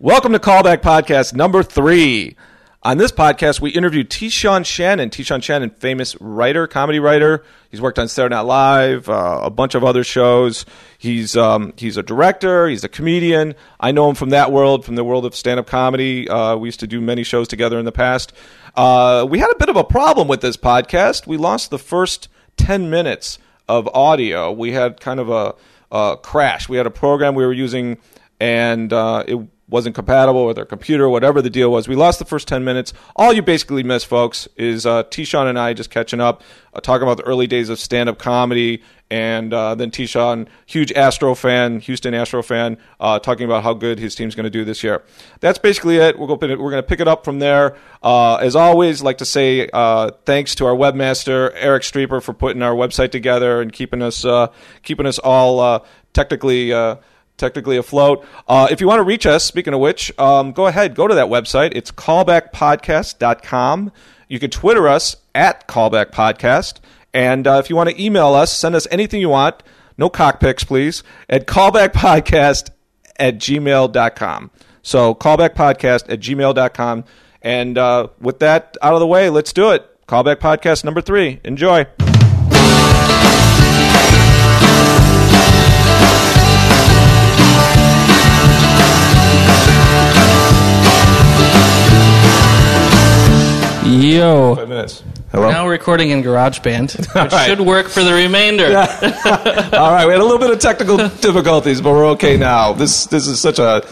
Welcome to Callback Podcast number three. On this podcast, we interview T-Sean Shannon. T-Sean Shannon, famous writer, comedy writer. He's worked on Saturday Night Live, uh, a bunch of other shows. He's um, he's a director. He's a comedian. I know him from that world, from the world of stand-up comedy. Uh, we used to do many shows together in the past. Uh, we had a bit of a problem with this podcast. We lost the first ten minutes of audio. We had kind of a, a crash. We had a program we were using, and uh, it wasn't compatible with our computer, whatever the deal was. We lost the first 10 minutes. All you basically miss, folks, is uh, T-Sean and I just catching up, uh, talking about the early days of stand-up comedy, and uh, then T-Sean, huge Astro fan, Houston Astro fan, uh, talking about how good his team's going to do this year. That's basically it. We're going to pick it up from there. Uh, as always, like to say uh, thanks to our webmaster Eric Streeper for putting our website together and keeping us uh, keeping us all technically technically afloat. Uh, if you want to reach us, speaking of which, um, go ahead, go to that website. It's callbackpodcast.com. You can Twitter us at callbackpodcast. And uh, if you want to email us, send us anything you want. No cockpicks, please. At callbackpodcast at gmail.com. So callbackpodcast at gmail.com. And uh, with that out of the way, let's do it. Callback podcast number three. Enjoy. Yo. Five minutes. Hello? Now we're recording in GarageBand, which right. should work for the remainder. All right, we had a little bit of technical difficulties, but we're okay now. This this is such a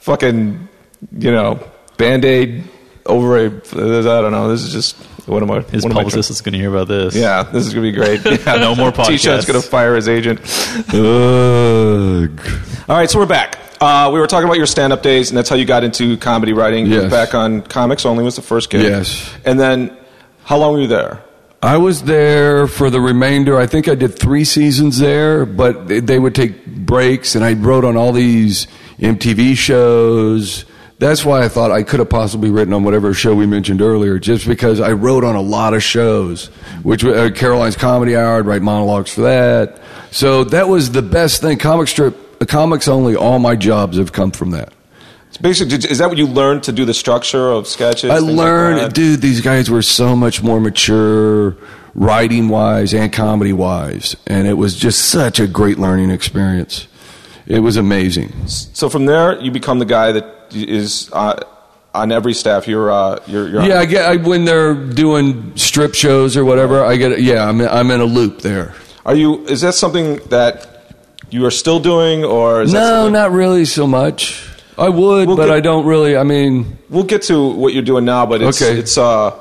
fucking you know band aid over a. I don't know. This is just what am I? His what publicist is going to hear about this. Yeah, this is going to be great. Yeah. no more podcasts. T-shirt's going to fire his agent. Ugh. All right, so we're back. Uh, we were talking about your stand-up days, and that's how you got into comedy writing. You were Yes. back on Comics Only was the first gig. Yes. And then, how long were you there? I was there for the remainder. I think I did three seasons there, but they- would take breaks, and I wrote on all these MTV shows. That's why I thought I could have possibly written on whatever show we mentioned earlier, just because I wrote on a lot of shows, which uh, Caroline's Comedy Hour, I'd write monologues for that. So that was the best thing. Comic strip, comics only. All my jobs have come from that. It's basically, is that what you learned to do the structure of sketches? I things like learned, dude, these guys were so much more mature, writing wise and comedy wise. And it was just such a great learning experience. It was amazing. So from there, you become the guy that is uh, on every staff. You're, uh, you're, you're Yeah, I get I, when they're doing strip shows or whatever. I get yeah, I'm I'm in a loop there. Are you? Is that something that you are still doing, or is No, not really so much. I would, We'll but get- I don't really. I mean, We'll get to what you're doing now, but it's Okay. it's. Uh,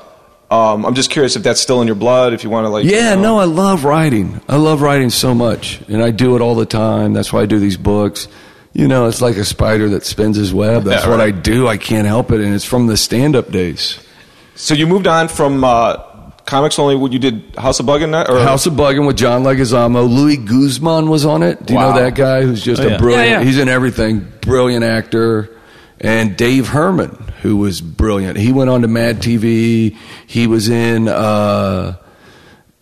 um, I'm just curious if that's still in your blood. If you want to like. yeah, you know- no, I love writing. I love writing so much, and I do it all the time. That's why I do these books. You know, it's like a spider that spins his web. That's Yeah, what I do. I can't help it, and it's from the stand-up days. So you moved on from uh, comics only. What you did, House of Buggin' that or House of Buggin' with John Leguizamo. Luis Guzman was on it. Do you Wow. know that guy who's just Oh, a brilliant? Yeah, yeah. He's in everything. Brilliant actor. And Dave Herman, who was brilliant. He went on to Mad TV. He was in. Uh,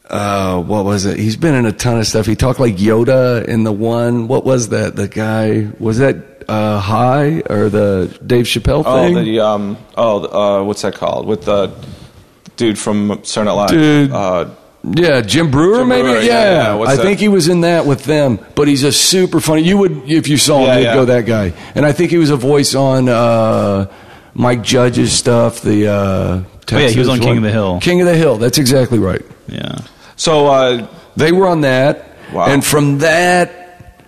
uh, what was it? He's been in a ton of stuff. He talked like Yoda in the one. What was that? The guy was that uh, High or the Dave Chappelle oh the um oh uh, what's that called with the dude from Saturday Night Live? Dude. Uh, Yeah, Jim Breuer, Jim maybe. Breuer, yeah, yeah, yeah. What's I that? think he was in that with them. But he's a super funny. You would, if you saw him, Yeah, you'd yeah. go that guy. And I think he was a voice on uh, Mike Judge's stuff. The uh, Oh, yeah, he was Texas on King one. of the Hill. King of the Hill. That's exactly right. Yeah. so uh, They were on that. Wow. And from that,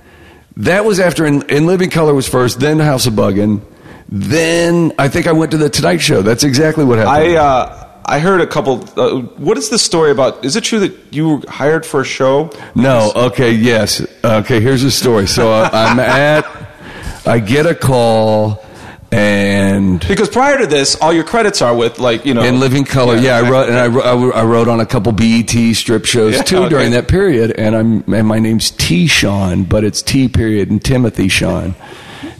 that was after in, in Living Color was first, then House of Buggin'. Then I think I went to the Tonight Show. That's exactly what happened. I uh, I heard a couple. Uh, what is the story about? Is it true that you were hired for a show? No. Okay. Yes. Okay. Here's the story. So uh, I'm at. I get a call, and Because prior to this, all your credits are with like you know in Living Color, yeah, I wrote and I wrote- I wrote on a couple BET strip shows Yeah, too okay. during that period, and I'm and my name's T. Sean, but it's T period and Timothy Sean,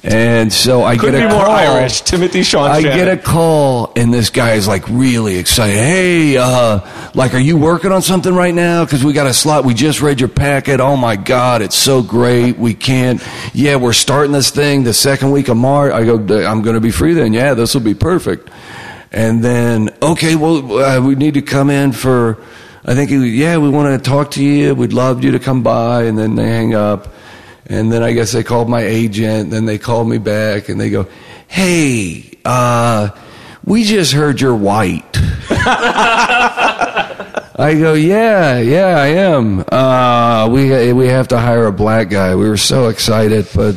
And so I Couldn't get a be more call. Irish. Timothy Sean I Shannon. get a call, and this guy is like really excited. Hey, uh, like, are you working on something right now? Because we got a slot. We just read your packet. Oh my God, it's so great. We can't. Yeah, we're starting this thing the second week of March. I go, I'm going to be free then. Yeah, this will be perfect. And then, okay, well, uh, we need to come in for. I think, yeah, we want to talk to you. We'd love you to come by. And then they hang up. And then I guess they called my agent. Then they called me back and they go, "Hey, uh, we just heard you're white." I go, "Yeah, yeah, I am. Uh, we we have to hire a black guy. We were so excited, but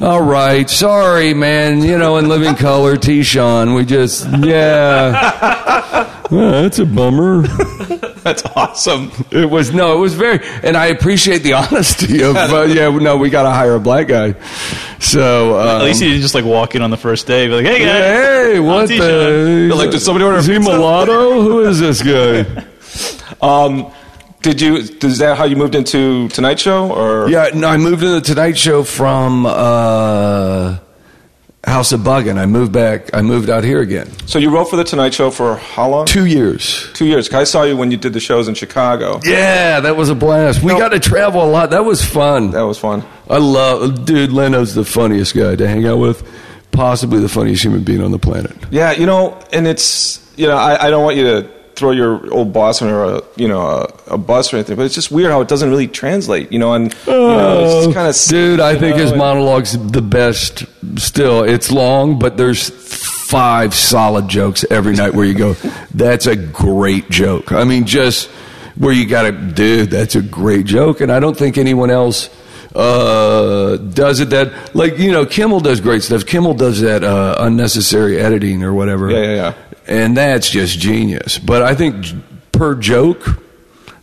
all right, sorry, man. You know, in living color, T-Sean, we just yeah." Well, that's a bummer. That's awesome. It was no, it was very, and I appreciate the honesty of, uh, yeah, no, we got to hire a black guy. So um, At least you didn't just like walk in on the first day, be like, "Hey guys, hey, what I'm T-Sean." the? Like, did somebody order Is he pizza? mulatto? Who is this guy? Um, did you? Is that how you moved into Tonight Show? Or Yeah, no, I moved to the Tonight Show from uh, House of Buggin. I moved back. I moved out here again. So you wrote for the Tonight Show for how long? Two years. Two years. I saw you when you did the shows in Chicago. Yeah, that was a blast. We No. got to travel a lot. That was fun. That was fun. I love, dude. Leno's the funniest guy to hang out with. Possibly the funniest human being on the planet. Yeah, you know, and it's you know, I, I don't want you to throw your old boss under a you know a, a bus or anything, but it's just weird how it doesn't really translate. You know, and you know, it's kind of Oh, dude. I think his monologue's the best. Still, it's long, but there's five solid jokes every night where you go, "That's a great joke." I mean, just where you got to, dude. That's a great joke, and I don't think anyone else uh, does it. That like you know, Kimmel does great stuff. Kimmel does that uh, unnecessary editing or whatever. Yeah, yeah, yeah. And that's just genius. But I think per joke,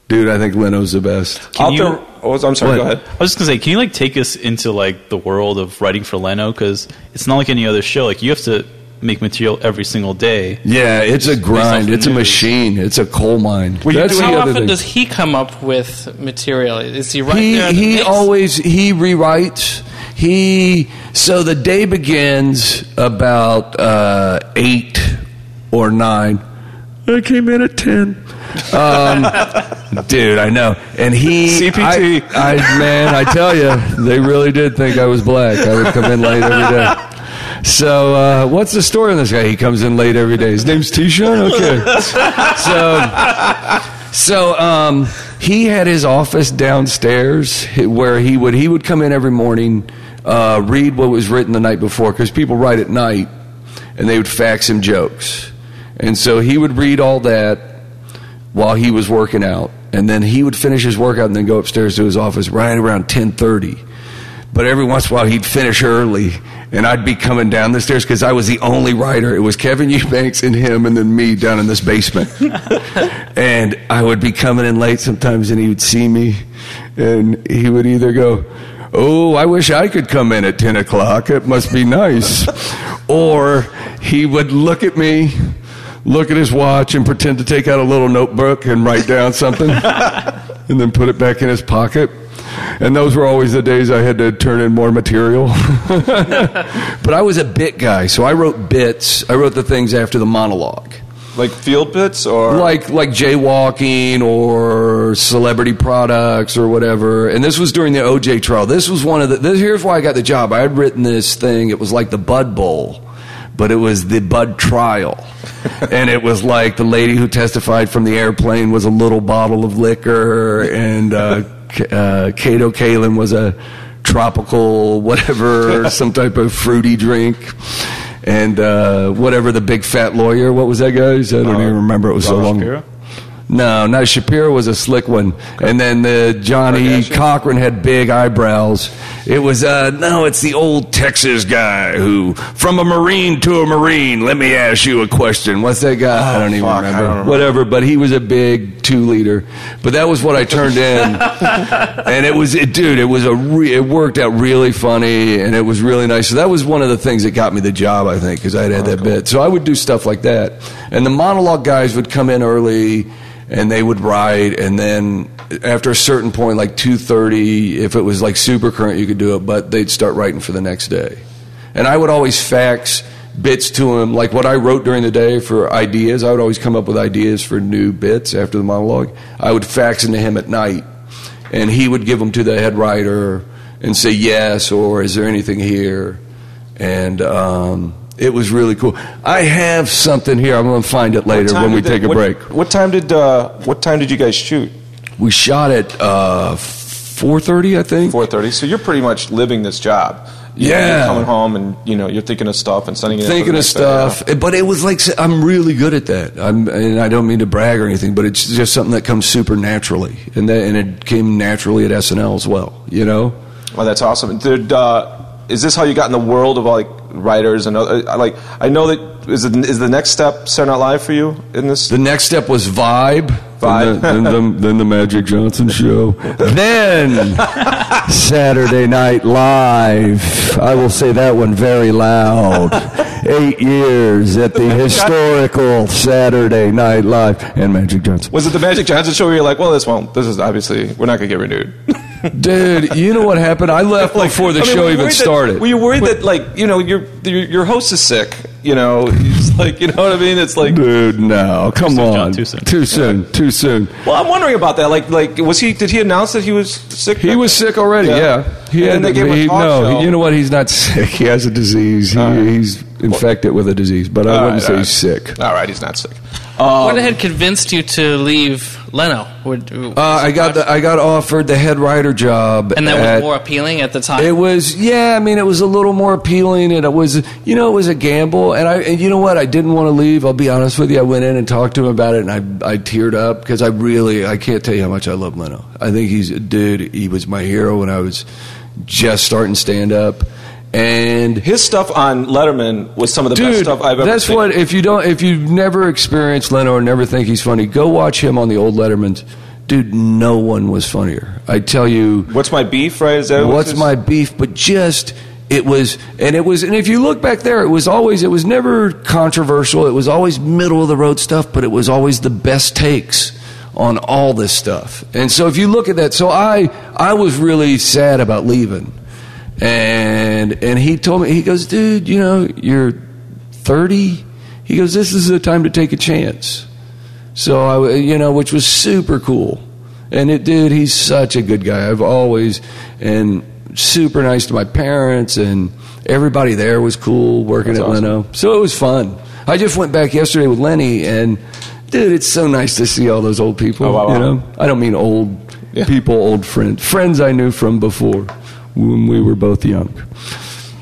dude, I think Leno's the best. Can Out you- there, oh, I'm sorry. What? Go ahead. I was just gonna say, can you like take us into like the world of writing for Leno? Because it's not like any other show. Like you have to make material every single day. Yeah, it's a grind. It's a news. machine. It's a coal mine. Well, That's How often thing. does he come up with material? Is he right he there? he always he rewrites. He so the day begins about uh, eight or nine. I came in at ten. Um, dude, I know. And he CPT. I, I man, I tell you, they really did think I was black. I would come in late every day. So, uh, what's the story on this guy? He comes in late every day. His name's T-Sean. Okay. So, so um, he had his office downstairs where he would he would come in every morning, uh, read what was written the night before because people write at night, and they would fax him jokes, and so he would read all that while he was working out, and then he would finish his workout and then go upstairs to his office right around ten thirty. But every once in a while he'd finish early, and I'd be coming down the stairs because I was the only writer. It was Kevin Eubanks and him, and then me down in this basement. and I would be coming in late sometimes, and he would see me, and he would either go, "Oh, I wish I could come in at ten o'clock. It must be nice," or he would look at me. Look at his watch and pretend to take out a little notebook and write down something, and then put it back in his pocket. And those were always the days I had to turn in more material. but I was a bit guy, so I wrote bits. I wrote the things after the monologue. Like field bits or Like like jaywalking or celebrity products or whatever. And this was during the OJ trial. This was one of the this, here's why I got the job. I had written this thing. It was like the Bud Bowl, but it was the Bud trial. and it was like the lady who testified from the airplane was a little bottle of liquor and uh, uh, Kato Kaelin was a tropical whatever, some type of fruity drink. And uh, whatever the big fat lawyer, what was that guy's? I don't even remember. It was so long. Shapiro? No, no, Shapiro was a slick one, and then the Johnny Kardashian? Cochran had big eyebrows. It was uh, no, it's the old Texas guy who, from a Marine to a Marine. Let me ask you a question. What's that guy? I don't even fuck, I remember. don't remember. Whatever, but he was a big two liter. But that was what I turned in, and it was, it, dude, it was a, re- it worked out really funny, and it was really nice. So that was one of the things that got me the job, I think, because I had had that bit. So I would do stuff like that, and the monologue guys would come in early and they would write and then after a certain point like 2.30 if it was like super current you could do it but they'd start writing for the next day and I would always fax bits to him, like what I wrote during the day for ideas. I would always come up with ideas for new bits after the monologue. I would fax them to him at night, and he would give them to the head writer and say yes, or is there anything here? And um, it was really cool. I have something here. I'm going to find it later when we did take a what- break. What time did uh, What time did you guys shoot? We shot at uh, 4:30, I think. Four thirty. So you're pretty much living this job. You know, Yeah. you're coming home and you know you're thinking of stuff and sending it. in for the thinking of next day, yeah. stuff. But it was like I'm really good at that. I'm, and I don't mean to brag or anything, but it's just something that comes super naturally, and that, and it came naturally at SNL as well. You know, Well, that's awesome. Did, uh, is this how you got in the world of like writers and other, like? I know that is it, is the next step Saturday Night Live for you in this? the next step was Vibe, Vibe. then the, then the, then the Magic Johnson show, then Saturday Night Live. I will say that one very loud. Eight years at the historical Saturday Night Live and Magic Johnson. was it the Magic Johnson show where you're like, well, this won't. This is obviously we're not going to get renewed. Dude, you know what happened? I left before the I mean, show even that- started. were you worried that like you know your your, your host is sick? You know, he's like you know what I mean. It's like. Dude, no, come soon, on, John, too soon. too soon, too soon. Well, I'm wondering about that. Like, like was he? Did he announce that he was sick? He was sick already. Yeah. Yeah, he And then they gave him a he- talk no. show. You know what? He's not sick. He has a disease. He, He's infected with a disease, but I wouldn't right, say all he's sick. All right, he's not sick. Um, What had convinced you to leave Leno? Would- Uh, I got the, I got offered the head writer job, and that at- was more appealing at the time. It was, yeah. I mean, it was a little more appealing, and it was, you know, it was a gamble. And I, and you know what? I didn't want to leave. I'll be honest with you. I went in and talked to him about it, and I, I teared up because I really, I can't tell you how much I love Leno. I think he's a dude. He was my hero when I was just starting stand up, and his stuff on Letterman was some of the best stuff I've ever seen. that's seen. what. If you don't, if you've never experienced Leno or never think he's funny, go watch him on the old Lettermans. Dude, no one was funnier. I tell you, What's my beef? Right? Is that what's my beef? But just it was, and it was, and if you look back there, it was always, it was never controversial. It was always middle of the road stuff, but it was always the best takes on all this stuff. And so if you look at that, so I, I was really sad about leaving, and and he told me, he goes, dude, you know, you're thirty. He goes, this is the time to take a chance. So I, you know, which was super cool. And it, dude, he's such a good guy. I've always and super nice to my parents, and everybody there was cool working That's at awesome. Leno. So it was fun. I just went back yesterday with Lenny, and dude, it's so nice to see all those old people. Oh, wow, wow. You know, I don't mean old Yeah. people, old friends, friends I knew from before when we were both young.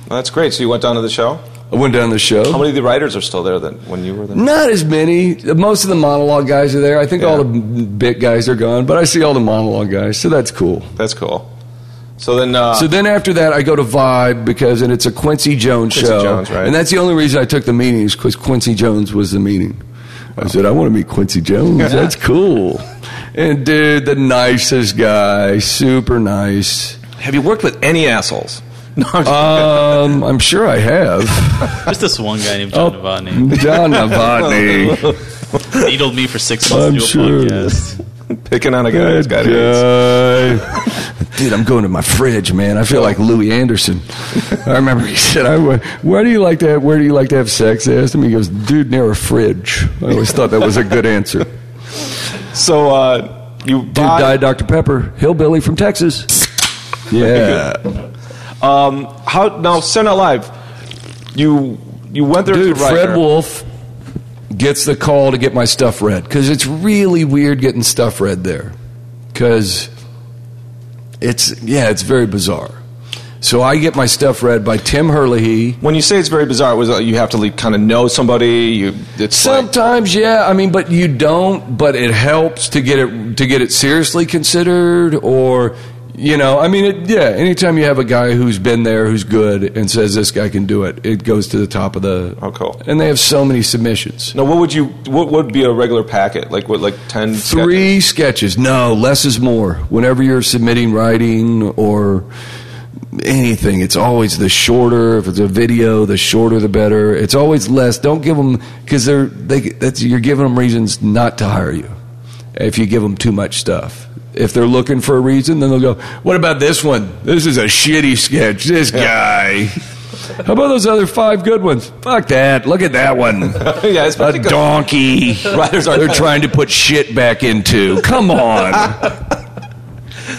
Well, that's great. So you went down to the show. I went down to the show. How many of the writers are still there then when you were there? Not as many. Most of the monologue guys are there. I think Yeah. all the bit guys are gone, but I see all the monologue guys, so that's cool. That's cool. So then, uh, So then after that, I go to Vibe because, and it's a Quincy Jones Quincy show, Jones, right. and that's the only reason I took the meetings because Quincy Jones was the meeting. I said I want to meet Quincy Jones. That's cool. And dude, the nicest guy, super nice. Have you worked with any assholes? No, I'm Um, I'm sure I have. Just this one guy named Oh. John Novotny. John Novotny. Needled me for six months I'm to do a sure. podcast. picking on a guy who's got AIDS. guy. Dude, I'm going to my fridge, man. I feel like Louie Anderson. I remember he said, I, went, "Where do you like to have, Where do you like to have sex?" I asked him. He goes, "Dude, near a fridge." I always thought that was a good answer. So uh, you buy- died Dr Pepper, hillbilly from Texas. Yeah, Um, how now? Saturday Night Live. You you went there dude. Fred Wolf gets the call to get my stuff read because it's really weird getting stuff read there because it's yeah, it's very bizarre. So I get my stuff read by Tim Herlihy. When you say it's very bizarre, it was uh, you have to like, kind of know somebody? You it's like, Sometimes, yeah. I mean, but you don't. But it helps to get it to get it seriously considered, or you know, I mean, it, yeah. Anytime you have a guy who's been there, who's good, and says this guy can do it, it goes to the top of the. Oh, cool. And they have so many submissions. no. What would you? What would be a regular packet? Like what? Like ten? Three sketches. No, less is more. Whenever you're submitting writing or anything, it's always the shorter. If it's a video, the shorter the better. It's always less. Don't give them because they're they. That's you're giving them reasons not to hire you if you give them too much stuff. If they're looking for a reason, then they'll go, "What about this one? This is a shitty sketch. This guy." How about those other five good ones? Fuck that. Look at that one. yeah, it's A good. donkey. Writers are They're trying to put shit back into. Come on.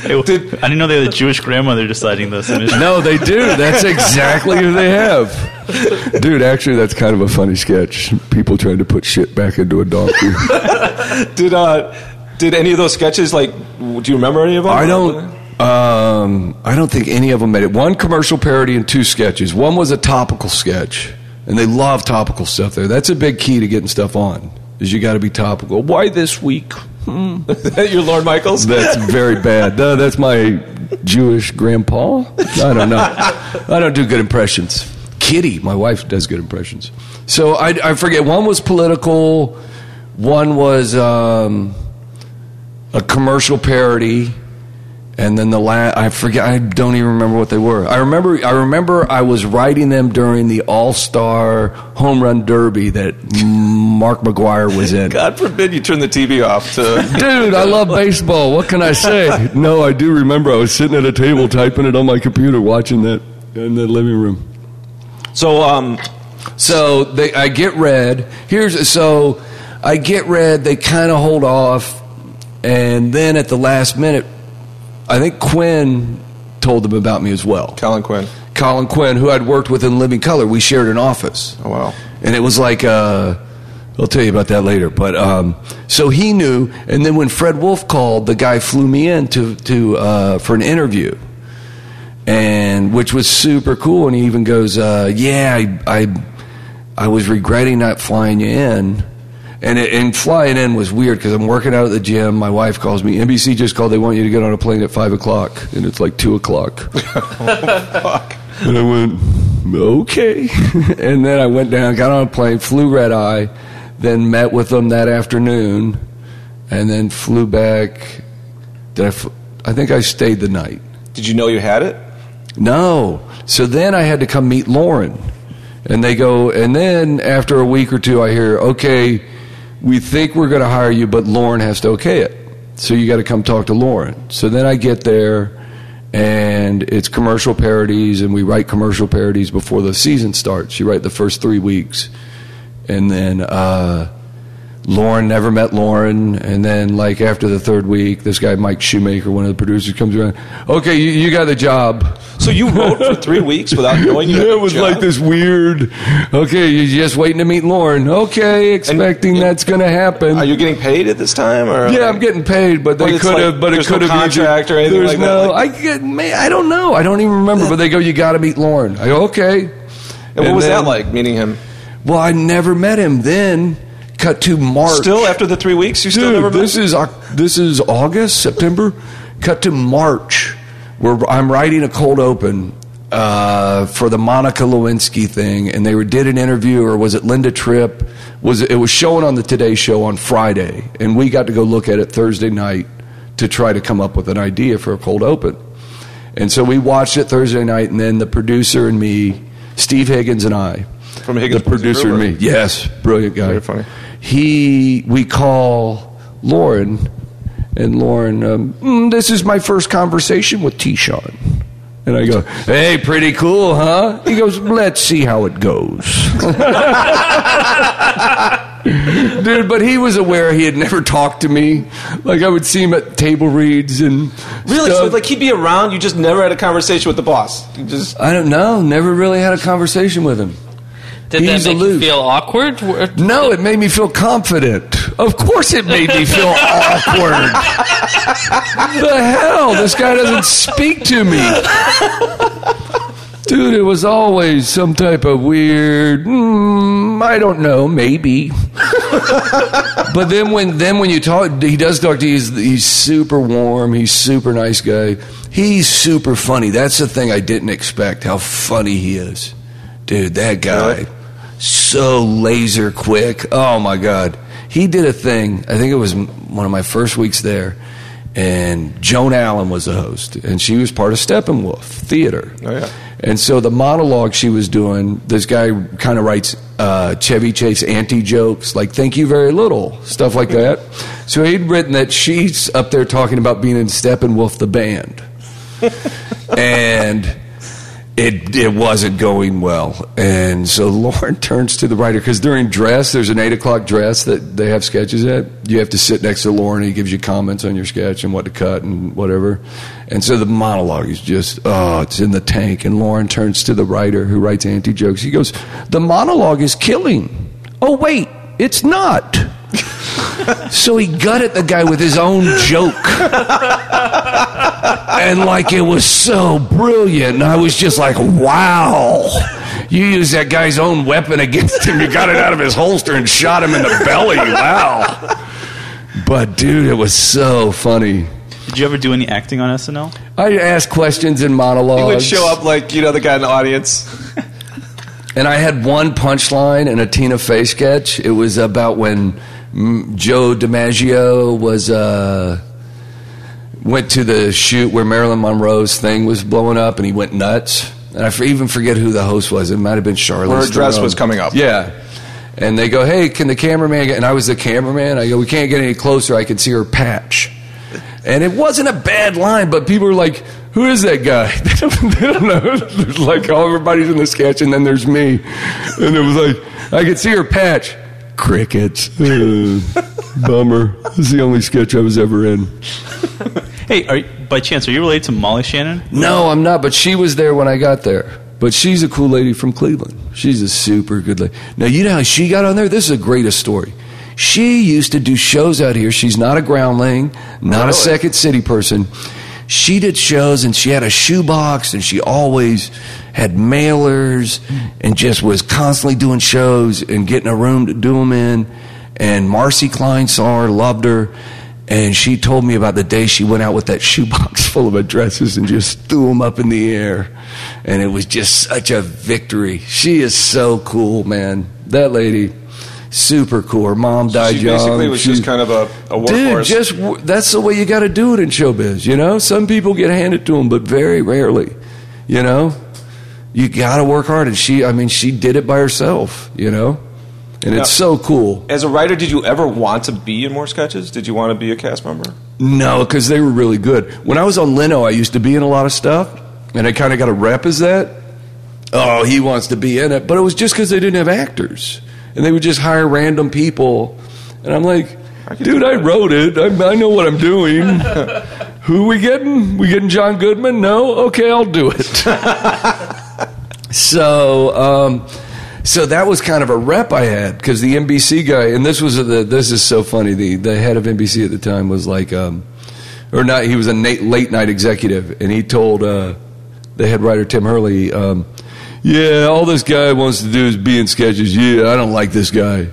Hey, I didn't know they had a Jewish grandmother deciding this. No, they do. That's exactly who they have. Dude, actually, that's kind of a funny sketch. People trying to put shit back into a donkey. Did uh, did any of those sketches like? Do you remember any of them? I don't. Um, I don't think any of them made it. One commercial parody and two sketches. One was a topical sketch, and they love topical stuff there. That's a big key to getting stuff on. Is you got to be topical. Why this week? You're Lorne Michaels. That's very bad. No, that's my Jewish grandpa. I don't know. I don't do good impressions. Kitty, my wife, does good impressions. So I, I forget. One was political. One was um, a commercial parody, and then the last I forget. I don't even remember what they were. I remember. I remember I was writing them during the All Star Home Run Derby that Mark McGwire was in. God forbid you turn the TV off to. Dude, I love baseball. What can I say? No, I do remember I was sitting at a table typing it on my computer, watching that in the living room. so um, So they, I get red. Here's so I get red. They kind of hold off, and then at the last minute, I think Quinn told them about me as well. Colin Quinn. Colin Quinn, who I'd worked with in Living Color, we shared an office. Oh wow. And it was like, uh, I'll tell you about that later. But um, so he knew, and then when Fred Wolf called, the guy flew me in to, to uh, for an interview, and which was super cool. And he even goes, uh, "Yeah, I, I I was regretting not flying you in." And, it, and flying in was weird because I'm working out at the gym. My wife calls me. NBC just called. They want you to get on a plane at five o'clock, and it's like two o'clock. And I went, okay. and then I went down, got on a plane, flew red eye, then met with them that afternoon, and then flew back. Did I? Fl- I think I stayed the night. Did you know you had it? No. So then I had to come meet Lorne. And they go, and then after a week or two, I hear, okay, we think we're going to hire you, but Lorne has to okay it. So you got to come talk to Lorne. So then I get there, and it's commercial parodies, and we write commercial parodies before the season starts. You write the first three weeks. And then uh, Lorne never met Lorne. And then, like, after the third week, this guy, Mike Shoemaker, one of the producers, comes around, okay, you, you got the job. So you wrote for three weeks without knowing you. Yeah, a it was job? like this weird. Okay, you're just waiting to meet Lorne. Okay, expecting that's going to happen. Are you getting paid at this time? Or yeah, I'm getting paid, but they could like- have. but it no could have contract or anything There's like that, no. like- I get. Man, I don't know. I don't even remember. But they go, you got to meet Lorne. I go, okay. And what was then- that like meeting him? Well, I never met him. Then cut to March. Still after the three weeks, you still never this is this is August, September. Cut to March, where I'm writing a cold open uh, for the Monica Lewinsky thing, and they were, did an interview, or was it Linda Tripp? Was it, it was showing on the Today Show on Friday, and we got to go look at it Thursday night to try to come up with an idea for a cold open. And so we watched it Thursday night, and then the producer and me, Steve Higgins and I, From Higgins the producer and me, yes, brilliant guy. Very funny. He, we call Lorne, and Lorne, um, "Mm, this is my first conversation with T-Sean. And I go, hey, pretty cool, huh? He goes, let's see how it goes. Dude, but he was aware he had never talked to me. Like I would see him at table reads and really? So like he'd be around, you just never had a conversation with the boss. You just I don't know. Never really had a conversation with him. Did He's that make aloof. you feel awkward? No, it made me feel confident. Of course, it made me feel awkward. the hell? This guy doesn't speak to me. Dude, it was always some type of weird. Mm, I don't know, maybe. but then when then when you talk, he does talk to you. He's, he's super warm. He's super nice guy. He's super funny. That's the thing I didn't expect. How funny he is, dude. That guy, Really? So laser quick. Oh my god. He did a thing. I think it was one of my first weeks there. And Joan Allen was the host, and she was part of Steppenwolf Theater. Oh, yeah. And so the monologue she was doing, this guy kind of writes uh, Chevy Chase anti jokes, like "Thank you very little," stuff like that. So he'd written that she's up there talking about being in Steppenwolf the band, and it it wasn't going well, and so Lorne turns to the writer because during dress, there's an eight o'clock dress that they have sketches at. You have to sit next to Lorne. He gives you comments on your sketch and what to cut and whatever. And so the monologue is just oh, it's in the tank. And Lorne turns to the writer who writes anti jokes. He goes, "The monologue is killing." Oh wait, it's not. so he gutted the guy with his own joke and like it was so brilliant. And I was just like, wow. You used that guy's own weapon against him. You got it out of his holster and shot him in the belly. Wow. But dude, it was so funny. Did you ever do any acting on SNL? I asked questions in monologues. He would show up like you know the guy in the audience. And I had one punchline in a Tina Fey sketch. It was about when Joe DiMaggio was uh, went to the shoot where Marilyn Monroe's thing was blowing up, and he went nuts. And I even forget who the host was. It might have been Charlotte. Her dress was coming up. Yeah. And they go, "Hey, can the cameraman?" Get, and I was the cameraman. I go, "We can't get any closer. I can see her patch." And it wasn't a bad line, but people were like, "Who is that guy?" They don't, they don't know. There's like all everybody's in the sketch, and then there's me, and it was like I could see her patch. Crickets. Uh, bummer. This is the only sketch I was ever in. Hey, are you, by chance, are you related to Molly Shannon? No, I'm not, but she was there when I got there. But she's a cool lady from Cleveland. She's a super good lady. Now, you know how she got on there? This is the greatest story. She used to do shows out here. She's not a groundling, not a second city person. She did shows and she had a shoebox and she always had mailers and just was constantly doing shows and getting a room to do them in. And Marci Klein saw her, loved her, and she told me about the day she went out with that shoebox full of addresses and just threw them up in the air. And it was just such a victory. She is so cool, man. That lady, super cool. Her mom died she young. basically was She- just kind of a, a Dude, workhorse. just that's the way you got to do it in showbiz. You know, some people get handed to them, but very rarely. You know, you got to work hard, and she. I mean, she did it by herself. You know, and it's so cool. As a writer, did you ever want to be in more sketches? Did you want to be a cast member? No, because they were really good. When I was on Leno, I used to be in a lot of stuff, and I kind of got a rep as that. Oh, he wants to be in it, but it was just because they didn't have actors, and they would just hire random people, and I'm like, I dude, I wrote it. I, I know what I'm doing. Who we getting? We getting John Goodman? No, okay, I'll do it. so. Um, so that was kind of a rep I had because the NBC guy, and this was the this is so funny. The the head of NBC at the time was like, um, or not. He was a na- late night executive, and he told uh, the head writer Tim Herlihy, um, "Yeah, all this guy wants to do is be in sketches. Yeah, I don't like this guy."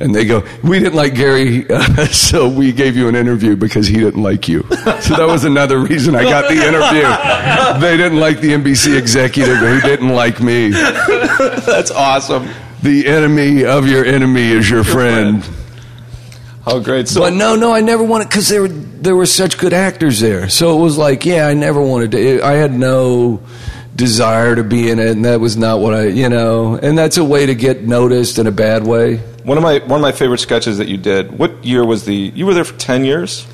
And they go, "We didn't like Gary, uh, so we gave you an interview because he didn't like you." So that was another reason I got the interview. They didn't like the NBC executive who didn't like me. That's awesome. The enemy of your enemy is your friend. Oh, great. So, But no, no, I never wanted because there were there were such good actors there. So it was like, yeah, I never wanted to. I had no desire to be in it, and that was not what I, you know. And that's a way to get noticed in a bad way. One of my one of my favorite sketches that you did. What year was the? You were there for ten years.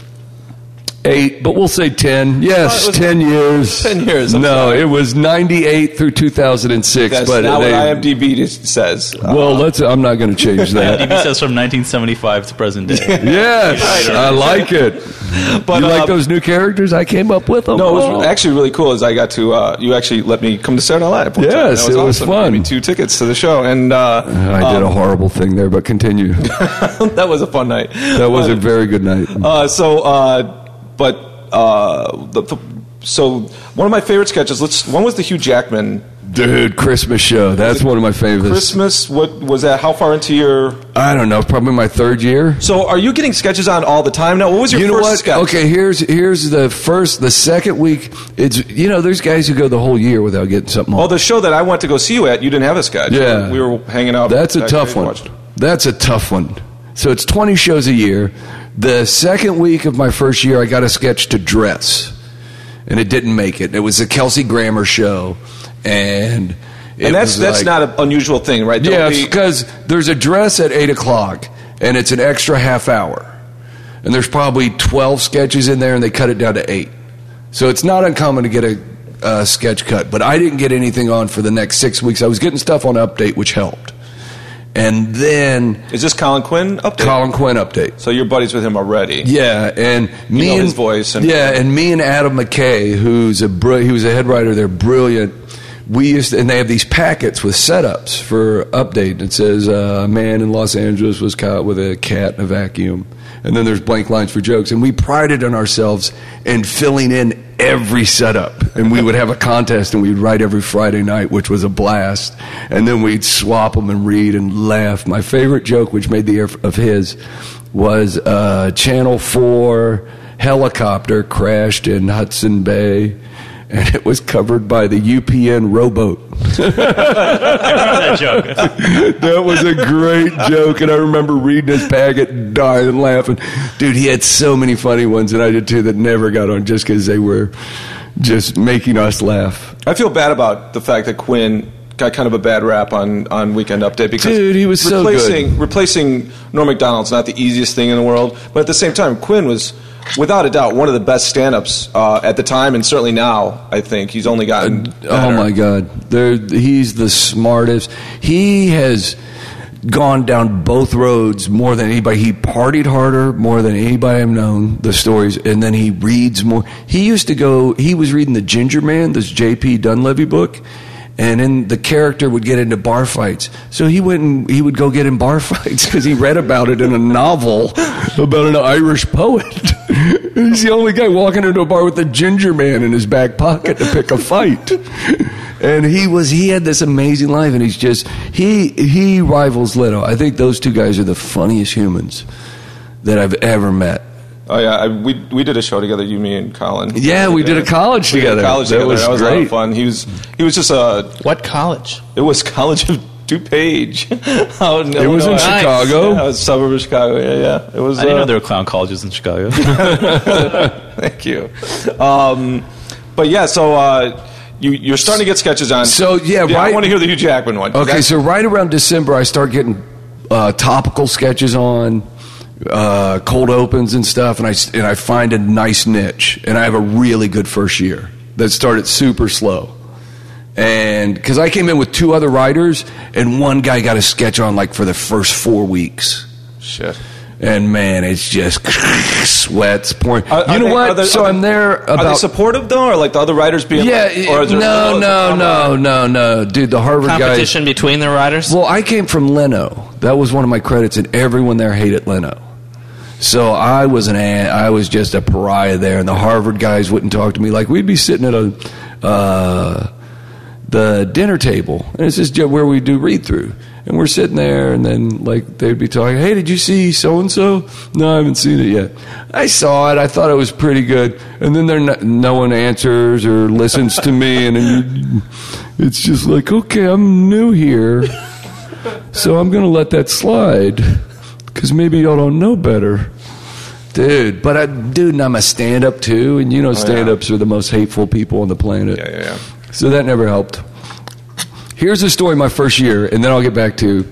Eight, but we'll say ten. Oh, Yes, it ten years. 10 years, I'm no, sorry. it was ninety eight through two thousand and six. That's But not they, what IMDb says. well, let's. I'm not going to change that. DB says from 1975 to present day. yes, I like it. But, you uh, like those new characters? I came up with them. No, it was Oh. actually really cool. Is I got to, uh, you actually let me come to Saturday Night Live. one time. Yes, that it was awesome. fun. You gave me two tickets to the show, and uh, I did a horrible thing there, but continue. that was a fun night. That was a very good night. Uh, so, uh, but uh, the, the, so one of my favorite sketches. Let's. One was the Hugh Jackman Dude, Christmas show. That's one of my favorites. Christmas. What was that? How far into your? I don't know, probably my third year. So, are you getting sketches on all the time now? What was your You know first what? sketch? Okay, here's here's the first, the second week. It's you know, there's guys who go the whole year without getting something. Oh, on. the show that I went to go see you at, you didn't have a sketch. Yeah. we were hanging out. That's a tough one. That's a tough one. So it's 20 shows a year. The second week of my first year, I got a sketch to dress, and it didn't make it. It was a Kelsey Grammer show, and it And that's that's like- not an unusual thing, right? Don't Yeah, be- because there's a dress at eight o'clock, and it's an extra half hour, and there's probably twelve sketches in there, and they cut it down to eight. So it's not uncommon to get a, uh, sketch cut, but I didn't get anything on for the next six weeks. I was getting stuff on update, which helped. And then Is this Colin Quinn update? Colin Quinn update. So you're buddies with him already. Yeah, and me know and his voice and- yeah, and me and Adam McKay, who's a br- he was a head writer. They're brilliant. We used to, and they have these packets with setups for update. It says uh, a man in Los Angeles was caught with a cat in a vacuum, and then there's blank lines for jokes. And we prided on ourselves in filling in every setup. And we would have a contest, and we'd write every Friday night, which was a blast. And then we'd swap them and read and laugh. My favorite joke, which made the air of his, was uh, Channel Four helicopter crashed in Hudson Bay. And it was covered by the UPN rowboat. that joke. that was a great joke, and I remember reading his packet, dying laughing. Dude, he had so many funny ones, and I did too, that never got on just because they were just making us laugh. I feel bad about the fact that Quinn got kind of a bad rap on, on Weekend Update because Dude, he was so replacing replacing Norm Macdonald's not the easiest thing in the world, but at the same time, Quinn was without a doubt one of the best stand-ups uh, at the time and certainly now. I think he's only gotten. Oh my God, They're, he's the smartest. He has gone down both roads more than anybody. He partied harder more than anybody I've known. The stories, and then he reads more. He used to go. He was reading the Ginger Man, this J.P. Donleavy book. And then the character would get into bar fights, so he went and he would go get in bar fights because he read about it in a novel about an Irish poet. He's the only guy walking into a bar with a ginger man in his back pocket to pick a fight. And he was he had this amazing life and he's just he he rivals Leno. I think those two guys are the funniest humans that I've ever met. Oh yeah, I, we we did a show together, you, me, and Colin. Yeah, we did a college We did together. college That together. was that was a lot great. of fun. He was he was just a. What college? It was College of DuPage. Out in It was in Illinois. Chicago. Yeah, it was suburb of Chicago. Yeah, yeah. It was. I didn't uh, know there were clown colleges in Chicago. Thank you. Um, but yeah, so uh, you, you're starting to get sketches on. So, yeah, I right- want to hear the Hugh Jackman one. Okay, That's- so right around December, I start getting uh, topical sketches on, uh, cold opens and stuff, and I s- and I find a nice niche, and I have a really good first year that started super slow, and because I came in with two other writers, and one guy got a sketch on like for the first four weeks. shit. And man, it's just sweats pouring. Are- are you know they- what? are they- so are I'm they- there Are they supportive though, or like the other writers being? yeah, like, or is there no, no, no, no, no, dude. The Harvard guys. Competition between the writers? Well, I came from Leno. That was one of my credits, and everyone there hated Leno. So I was an I was just a pariah there, and the Harvard guys wouldn't talk to me. Like we'd be sitting at a uh, the dinner table, and it's just where we do read through, and we're sitting there, and then like they'd be talking. Hey, did you see so and so? No, I haven't seen it yet. I saw it. I thought it was pretty good, and then there no, one answers or listens to me, and it's just like okay, I'm new here. So I'm going to let that slide because maybe y'all don't know better. Dude, but I, dude, and I'm a stand up too, and you know, oh, stand ups are the most hateful people on the planet. Yeah, yeah, yeah. So that never helped. Here's the story my first year, and then I'll get back to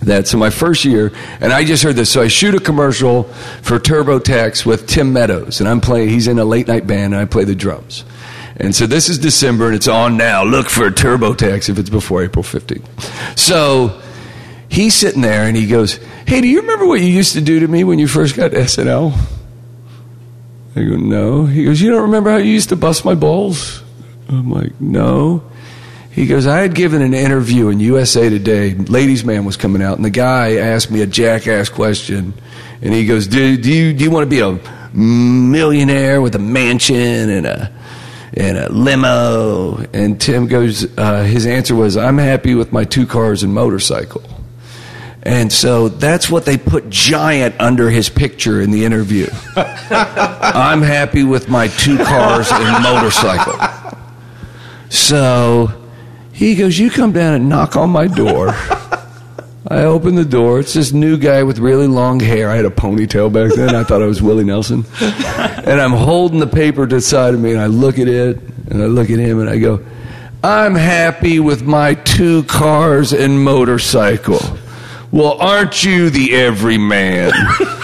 that. So my first year, and I just heard this. So I shoot a commercial for TurboTax with Tim Meadows, and I'm playing. He's in a late night band, and I play the drums. And so this is December, and it's on now. Look for TurboTax if it's before April 15th. So he's sitting there, and he goes, "Hey, do you remember what you used to do to me when you first got SNL?" I go, "No." He goes, "You don't remember how you used to bust my balls?" I'm like, "No." He goes, I had given an interview in USA Today. Ladies Man was coming out, and the guy asked me a jackass question. And he goes, Do, do, you, do you want to be a millionaire with a mansion and a, and a limo? And Tim goes, uh, His answer was, I'm happy with my two cars and motorcycle. And so that's what they put giant under his picture in the interview. I'm happy with my two cars and motorcycle. So he goes, You come down and knock on my door. I open the door. It's this new guy with really long hair. I had a ponytail back then. I thought I was Willie Nelson. And I'm holding the paper to the side of me, and I look at it, and I look at him, and I go, I'm happy with my two cars and motorcycle. Well, aren't you the everyman?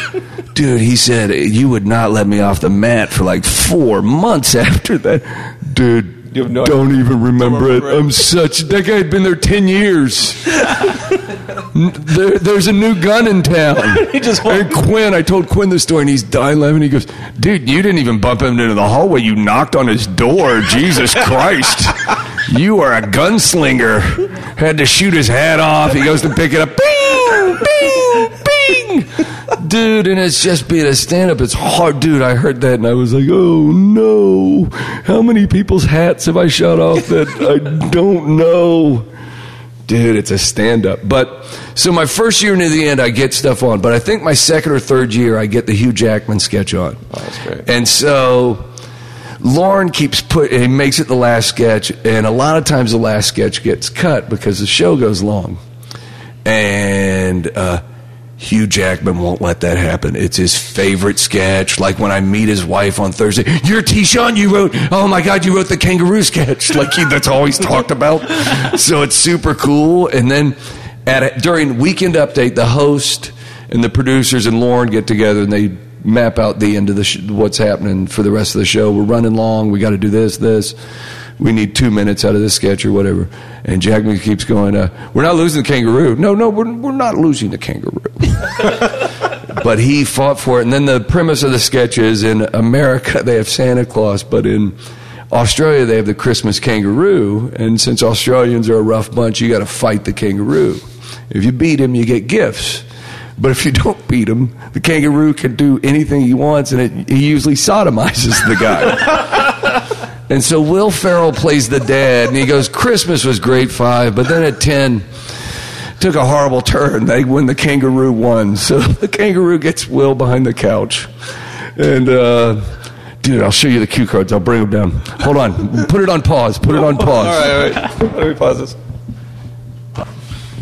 Dude, he said, You would not let me off the mat for like four months after that. Dude, You have no Don't even remember, remember it. it. I'm such. That guy had been there 10 years. There, there's a new gun in town. He just and Quinn, I told Quinn the story, and he's dying laughing. He goes, Dude, you didn't even bump him into the hallway. You knocked on his door. Jesus Christ. You are a gunslinger. Had to shoot his hat off. He goes to pick it up. Bing! Bing! Bing! Dude, and it's just being a stand up. It's hard. Dude, I heard that and I was like, oh no. How many people's hats have I shot off that I don't know? Dude, it's a stand up. But so my first year near the end, I get stuff on. But I think my second or third year, I get the Hugh Jackman sketch on. Oh, that's great. And so Lorne keeps put, he makes it the last sketch, and a lot of times the last sketch gets cut because the show goes long. And uh, Hugh Jackman won't let that happen. It's his favorite sketch. Like when I meet his wife on Thursday, you're T-Sean, you wrote, oh my God, you wrote the kangaroo sketch. Like he, that's all he's talked about. So it's super cool. And then at a, during Weekend Update, the host and the producers and Lorne get together and they map out the end of the sh- what's happening for the rest of the show. We're running long. We got to do this, this. We need two minutes out of this sketch or whatever. And Jackman keeps going, uh, "We're not losing the kangaroo. No, no, we're we're not losing the kangaroo." but he fought for it. And then the premise of the sketch is in America they have Santa Claus, but in Australia they have the Christmas kangaroo. And since Australians are a rough bunch, you got to fight the kangaroo. If you beat him, you get gifts. But if you don't beat him, the kangaroo can do anything he wants, and it, he usually sodomizes the guy. and so Will Ferrell plays the dad, and he goes, "Christmas was great five, but then at ten, took a horrible turn. They when the kangaroo won, so the kangaroo gets Will behind the couch, and." uh Dude, I'll show you the cue cards. I'll bring them down. Hold on. Put it on pause. Put it on pause. All right, all right. Let me pause this.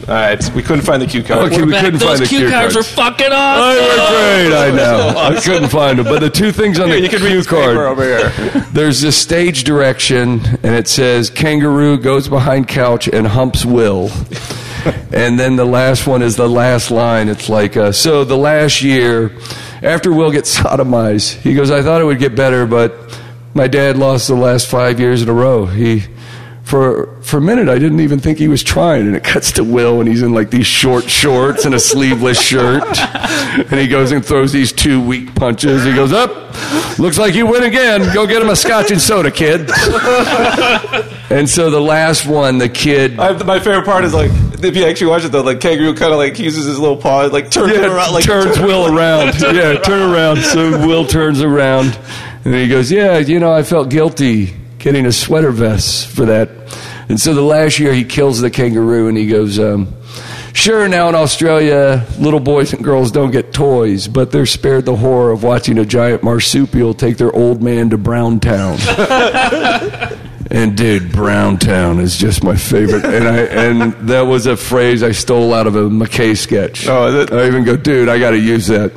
All right, we couldn't find the cue card. Okay, we Back- couldn't Those find the cue cue cards cards. are fucking They awesome. were great. I know. I couldn't find them, but the two things on Here, the you can read cue this card. over here. There's a stage direction, and it says kangaroo goes behind couch and humps Will. and then the last one is the last line. It's like, uh, so the last year, after Will gets sodomized, he goes, I thought it would get better, but my dad lost the last five years in a row. He. For, for a minute, I didn't even think he was trying, and it cuts to Will, and he's in like these short shorts and a sleeveless shirt, and he goes and throws these two weak punches. He goes up, looks like you win again. Go get him a scotch and soda, kid. And so the last one, the kid I, my favorite part is like if you actually watch it though, like kangaroo kind of like uses his little paw, like turns him around, like turns Will around. Yeah, turn around. So Will turns around, and he goes, "Yeah, you know, I felt guilty getting a sweater vest for that." And so the last year, he kills the kangaroo, and he goes, um, "Sure, now in Australia, little boys and girls don't get toys, but they're spared the horror of watching a giant marsupial take their old man to Browntown." And dude, Browntown is just my favorite. And I and that was a phrase I stole out of a McKay sketch. Oh, it? I even go, dude, I got to use that.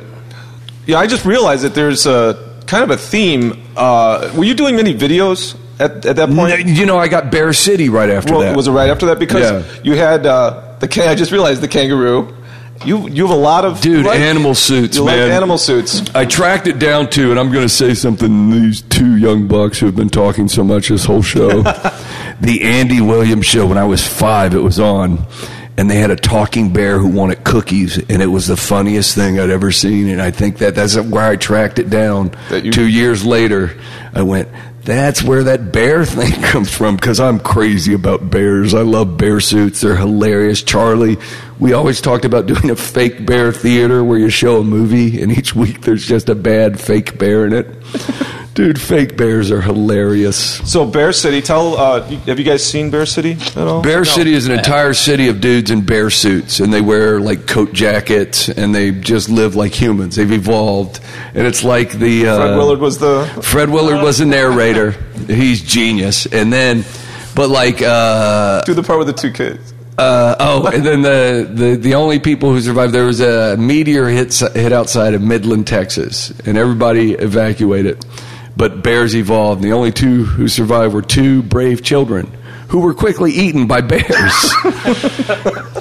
Yeah, I just realized that there's a kind of a theme. Uh, were you doing many videos at, at that point? You know, I got Bear City right after Well, that. was it right after that? Because Yeah. you had uh, the. Can- I just realized the kangaroo. You you have a lot of Dude, like- animal suits, You man. like animal suits. I tracked it down to, and I'm going to say something. These two young bucks who have been talking so much this whole show. the Andy Williams show. When I was five, it was on, and they had a talking bear who wanted cookies, and it was the funniest thing I'd ever seen. And I think that that's where I tracked it down. You- two years later, I went. That's where that bear thing comes from because I'm crazy about bears. I love bear suits. They're hilarious. Charlie, we always talked about doing a fake bear theater where you show a movie and each week there's just a bad fake bear in it. Dude, fake bears are hilarious. So Bear City, tell. Uh, have you guys seen Bear City at all? Bear City is an entire city of dudes in bear suits, and they wear like coat jackets, and they just live like humans. They've evolved, and it's like the uh, Fred Willard was the. Fred Willard was the narrator. He's genius, and then, but like, uh, Do the part with the two kids. uh, oh, and then the, the the only people who survived there was a meteor hit hit outside of Midland, Texas, and everybody evacuated. But bears evolved. And the only two who survived were two brave children who were quickly eaten by bears.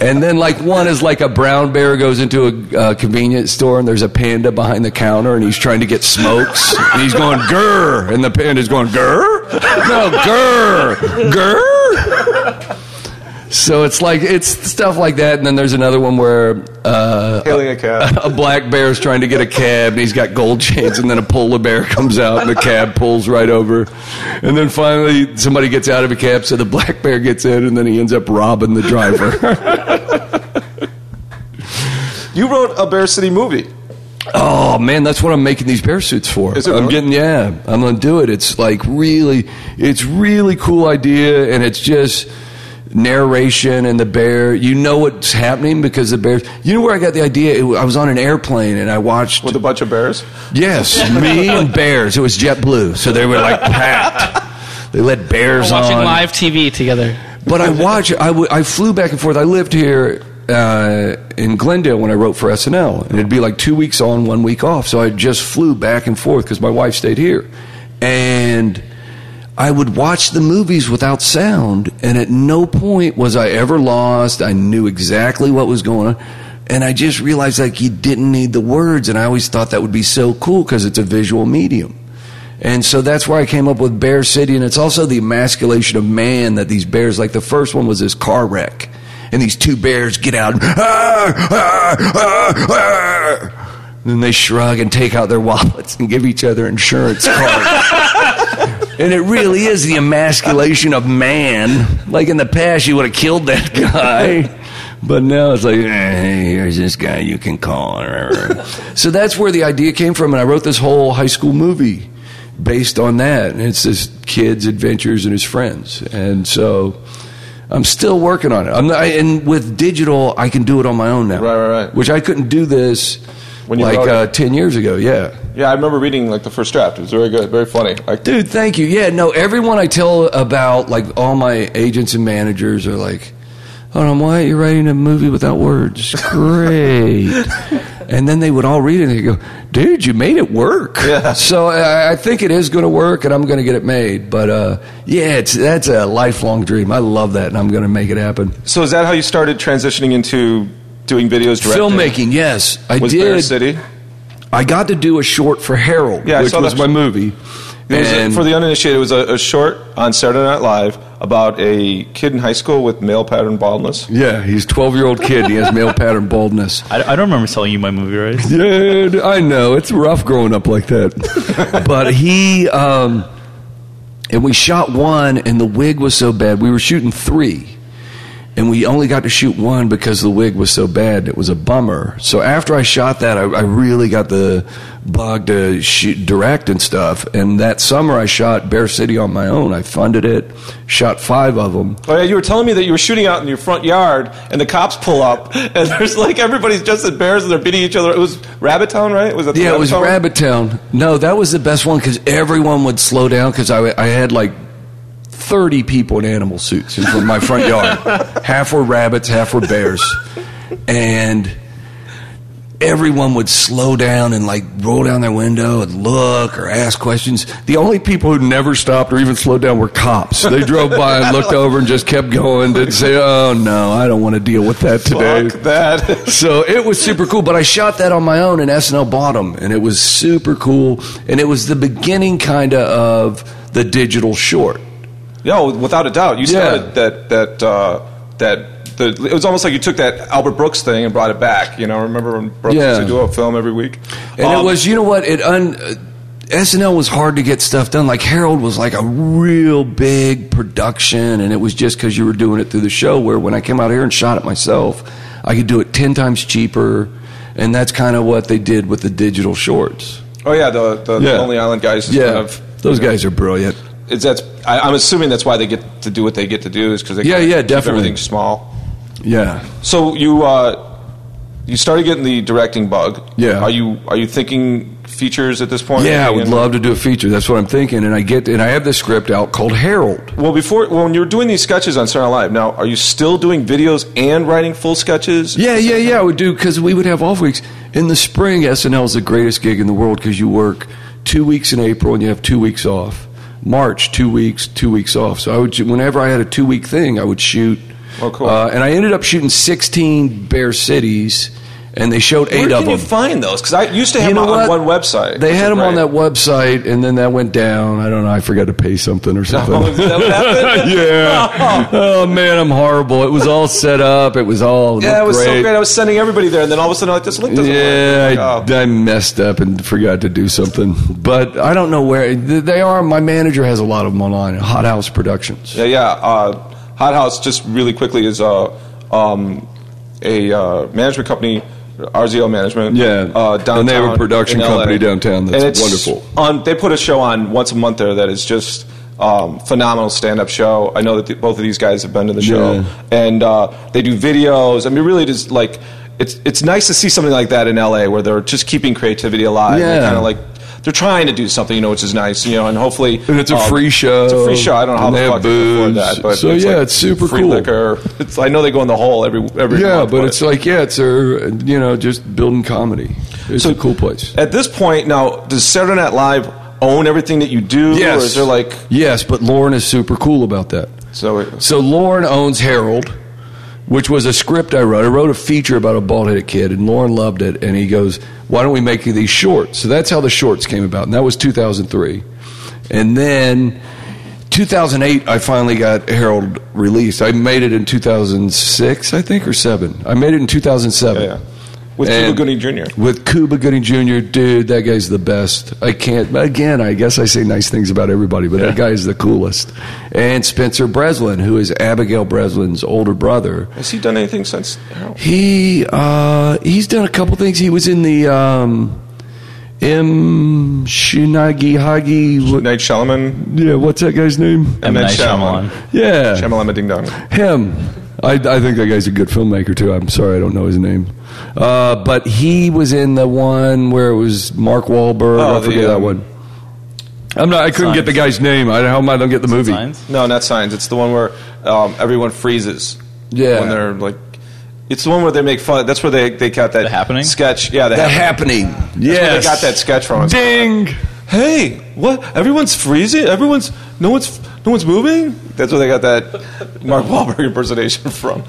and then, like, one is like a brown bear goes into a convenience store and there's a panda behind the counter and he's trying to get smokes. And he's going, grr. And the panda's going, grr? No, grr. Grr. So it's like it's stuff like that, and then there's another one where uh, Hailing a cab. a black bear is trying to get a cab, and he's got gold chains, and then a polar bear comes out, and the cab pulls right over, and then finally somebody gets out of a cab, so the black bear gets in, and then he ends up robbing the driver. You wrote a Bear City movie. Oh man, that's what I'm making these bear suits for. Is it I'm really? getting yeah, I'm gonna do it. It's like really, it's really cool idea, and it's just narration and the bear. You know what's happening because the bears. You know where I got the idea? It, I was on an airplane and I watched. With a bunch of bears? yes, me and bears. It was JetBlue, so they were like packed. They let bears Watching on. live TV together. But I watch. I, w- I flew back and forth. I lived here uh, in Glendale when I wrote for SNL, and it'd be like two weeks on, one week off. So I just flew back and forth because my wife stayed here, and I would watch the movies without sound, and at no point was I ever lost. I knew exactly what was going on. And I just realized like you didn't need the words, and I always thought that would be so cool because it's a visual medium. And so that's where I came up with Bear City, and it's also the emasculation of man that these bears, like the first one was this car wreck, and these two bears get out, and, "Ah, ah, ah, ah." And then they shrug and take out their wallets and give each other insurance cards. and it really is the emasculation of man. Like in the past, you would have killed that guy. But now it's like, eh, hey, here's this guy you can call. so that's where the idea came from. And I wrote this whole high school movie based on that. And it's this kid's adventures and his friends. And so I'm still working on it. I'm not, and with digital, I can do it on my own now. Right, right, right. Which I couldn't do this When you like uh, 10 years ago. Yeah. Yeah, I remember reading like the first draft. It was very good, very funny. Like, Dude, thank you. Yeah, no, everyone I tell about, like all my agents and managers are like, "Oh, why are you writing a movie without words? Great." and then they would all read it and they go, "Dude, you made it work." Yeah. So I, I think it is going to work, and I'm going to get it made. But uh, yeah, it's that's a lifelong dream. I love that, and I'm going to make it happen. so is that how you started transitioning into doing videos directing? Filmmaking, yes, I Was did. Bear City? I got to do a short for Harold, Yeah, I which saw was that. my movie. It was a- And- for the uninitiated, it was a, a short on Saturday Night Live about a kid in high school with male pattern baldness. yeah, he's a 12 year old kid. And he has male pattern baldness. I, I don't remember telling you my movie, right? Yeah, I know it's rough growing up like that. but he, um, and we shot one, and the wig was so bad. We were shooting three, and we only got to shoot one because the wig was so bad. It was a bummer. So after I shot that, I, I really got the bug to shoot, direct and stuff. And that summer, I shot Bear City on my own. I funded it, shot five of them. Oh yeah, you were telling me that you were shooting out in your front yard, and the cops pull up, and there's like everybody's just as bears, and they're beating each other. It was Rabbit Town, right? Was Yeah, it was Town? Rabbit Town. No, that was the best one because everyone would slow down because I, I had like 30 people in animal suits in front of my front yard. half were rabbits, half were bears. And everyone would slow down and like roll down their window and look or ask questions. The only people who never stopped or even slowed down were cops. They drove by and looked over and just kept going. Didn't say, oh no, I don't want to deal with that today. Fuck that. So it was super cool, but I shot that on my own in SNL Bottom, and it was super cool. And it was the beginning kind of of the digital short. Yo, without a doubt, you Yeah. started that that uh, that. The, it was almost like you took that Albert Brooks thing and brought it back. You know, remember when Brooks Yeah. used to do a film every week? And Um, it was, you know what? It un, uh, SNL was hard to get stuff done. Like Harold was like a real big production, and it was just because you were doing it through the show. Where when I came out here and shot it myself, I could do it ten times cheaper, and that's kind of what they did with the digital shorts. Oh yeah, the the Yeah. Lonely Island guys. Yeah, kind of, those guys are brilliant. It's that's. I, I'm assuming that's why they get to do what they get to do is because they Yeah, yeah, keep definitely. everything small. Yeah. So you uh, you started getting the directing bug. Yeah. Are you are you thinking features at this point? Yeah, I would love to do a feature. That's what I'm thinking, and I get and I have this script out called Harold. Well, before when you're doing these sketches on Saturday Night Live, now are you still doing videos and writing full sketches? Yeah, yeah, yeah. I would do because we would have off weeks in the spring. SNL is the greatest gig in the world because you work two weeks in April and you have two weeks off. March, two weeks, two weeks off. So I would, whenever I had a two week thing, I would shoot. Oh, cool. Uh, and I ended up shooting 16 Bear Cities, and they showed Where eight can you find those? Because I used to have You them on one website. They had them on that website, and then that went down. I don't know. I forgot to pay something or something. Oh, is that what happened? yeah. Oh man, I'm horrible. It was all set up. It was all Yeah, it was so great. I was sending everybody there, and then all of a sudden, like this link doesn't Yeah, work. I, Like, oh. I messed up and forgot to do something. But I don't know where they are. My manager has a lot of them online. Hot House Productions. Yeah, yeah. Uh, Hot House, just really quickly, is uh, um, a uh, management company, RZO Management. Yeah. uh, downtown. And they have a production company downtown that's wonderful. On, they put a show on once a month there that is just um, phenomenal stand-up show. I know that the, both of these guys have been to the show, Yeah. and uh, they do videos. I mean, really, just like it's it's nice to see something like that in LA where they're just keeping creativity alive. Yeah. kind of like. They're trying to do something, you know, which is nice, you know, and hopefully, And it's a um, free show. It's a free show. I don't know how the fuck have they afford that, but So, yeah, it's super free cool. liquor. It's, I know they go in the hole every every Yeah, month, but it's like yeah, it's a you know just building comedy. It's So- a cool place. at this point now. Does Saturday Night Live own everything that you do, Yes. or is there like Yes, but Lorne is super cool about that. so? it- So Lorne owns Harold, which was a script I wrote. I wrote a feature about a bald headed kid, and Lorne loved it. And he goes, "Why don't we make these shorts?" So that's how the shorts came about, and that was 2003. And then 2008, I finally got Harold released. I made it in 2006, I think, or seven. I made it in 2007. Yeah, yeah. With Cuba And- Gooding Jr. With Cuba Gooding Jr., dude, that guy's the best. I can't, again, I guess I say nice things about everybody, but that guy is the coolest. And Spencer Breslin, who is Abigail Breslin's older brother. Has he done anything since? Harold? He, uh, he's done a couple things. He was in the, um, M. Shinagi Hagi. What, Night Shyamalan, yeah, what's that guy's name? M. Night Night Shyamalan. Yeah. Shyamalan Ding Dong. Him. I, I think that guy's a good filmmaker too. I'm sorry I don't know his name, uh, but he was in the one where it was Mark Wahlberg. Oh, I forget the, that um, one. I'm not. I couldn't get the guy's name. I don't how am I don't get the movie? Signs? No, not Signs. It's the one where um, everyone freezes. Yeah. when they're like. It's the one where they make fun. That's where they they got that The Happening? sketch. Yeah, the, The happening. happening. That's where Yes. they got that sketch from. Ding. Hey, what? Everyone's freezing. Everyone's no one's no one's moving. That's where they got that Mark Wahlberg impersonation from.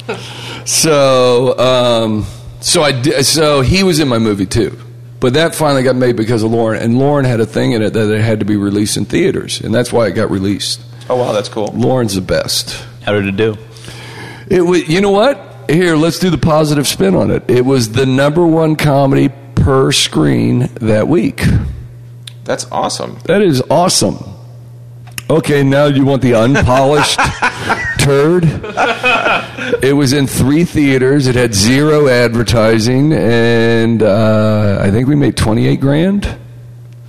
So, um, so I did, so he was in my movie too, but that finally got made because of Lorne, and Lorne had a thing in it that it had to be released in theaters, and that's why it got released. Oh wow, that's cool. Lorne's the best. How did it do? It was, you know what? Here, let's do the positive spin on it. It was the number one comedy per screen that week. That's awesome. That is awesome. Okay, now you want the unpolished turd? It was in three theaters. It had zero advertising, and uh, I think we made twenty-eight grand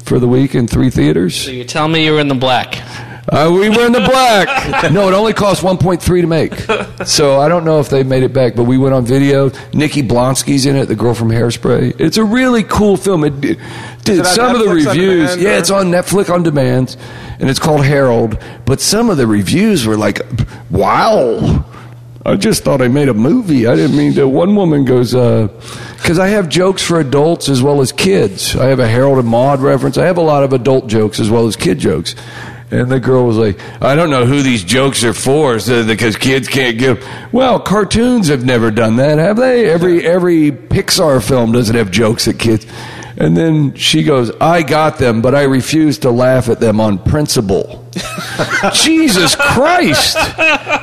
for the week in three theaters. So you're telling me you were in the black? Uh, we were in the black. No, it only cost 1.3 to make. So I don't know if they made it back, but we went on video. Nikki Blonsky's in it, the girl from Hairspray. It's a really cool film. It, dude, it on some of the reviews, demand, yeah, or- it's on Netflix on demand, and it's called Harold. But some of the reviews were like, "Wow." I just thought I made a movie. I didn't mean to. One woman goes, because I have jokes for adults as well as kids. I have a Harold and Maude reference. I have a lot of adult jokes as well as kid jokes. And the girl was like, I don't know who these jokes are for, so because kids can't give. Well, cartoons have never done that, have they? Every every Pixar film doesn't have jokes at kids. And then she goes, I got them, but I refuse to laugh at them on principle. Jesus Christ!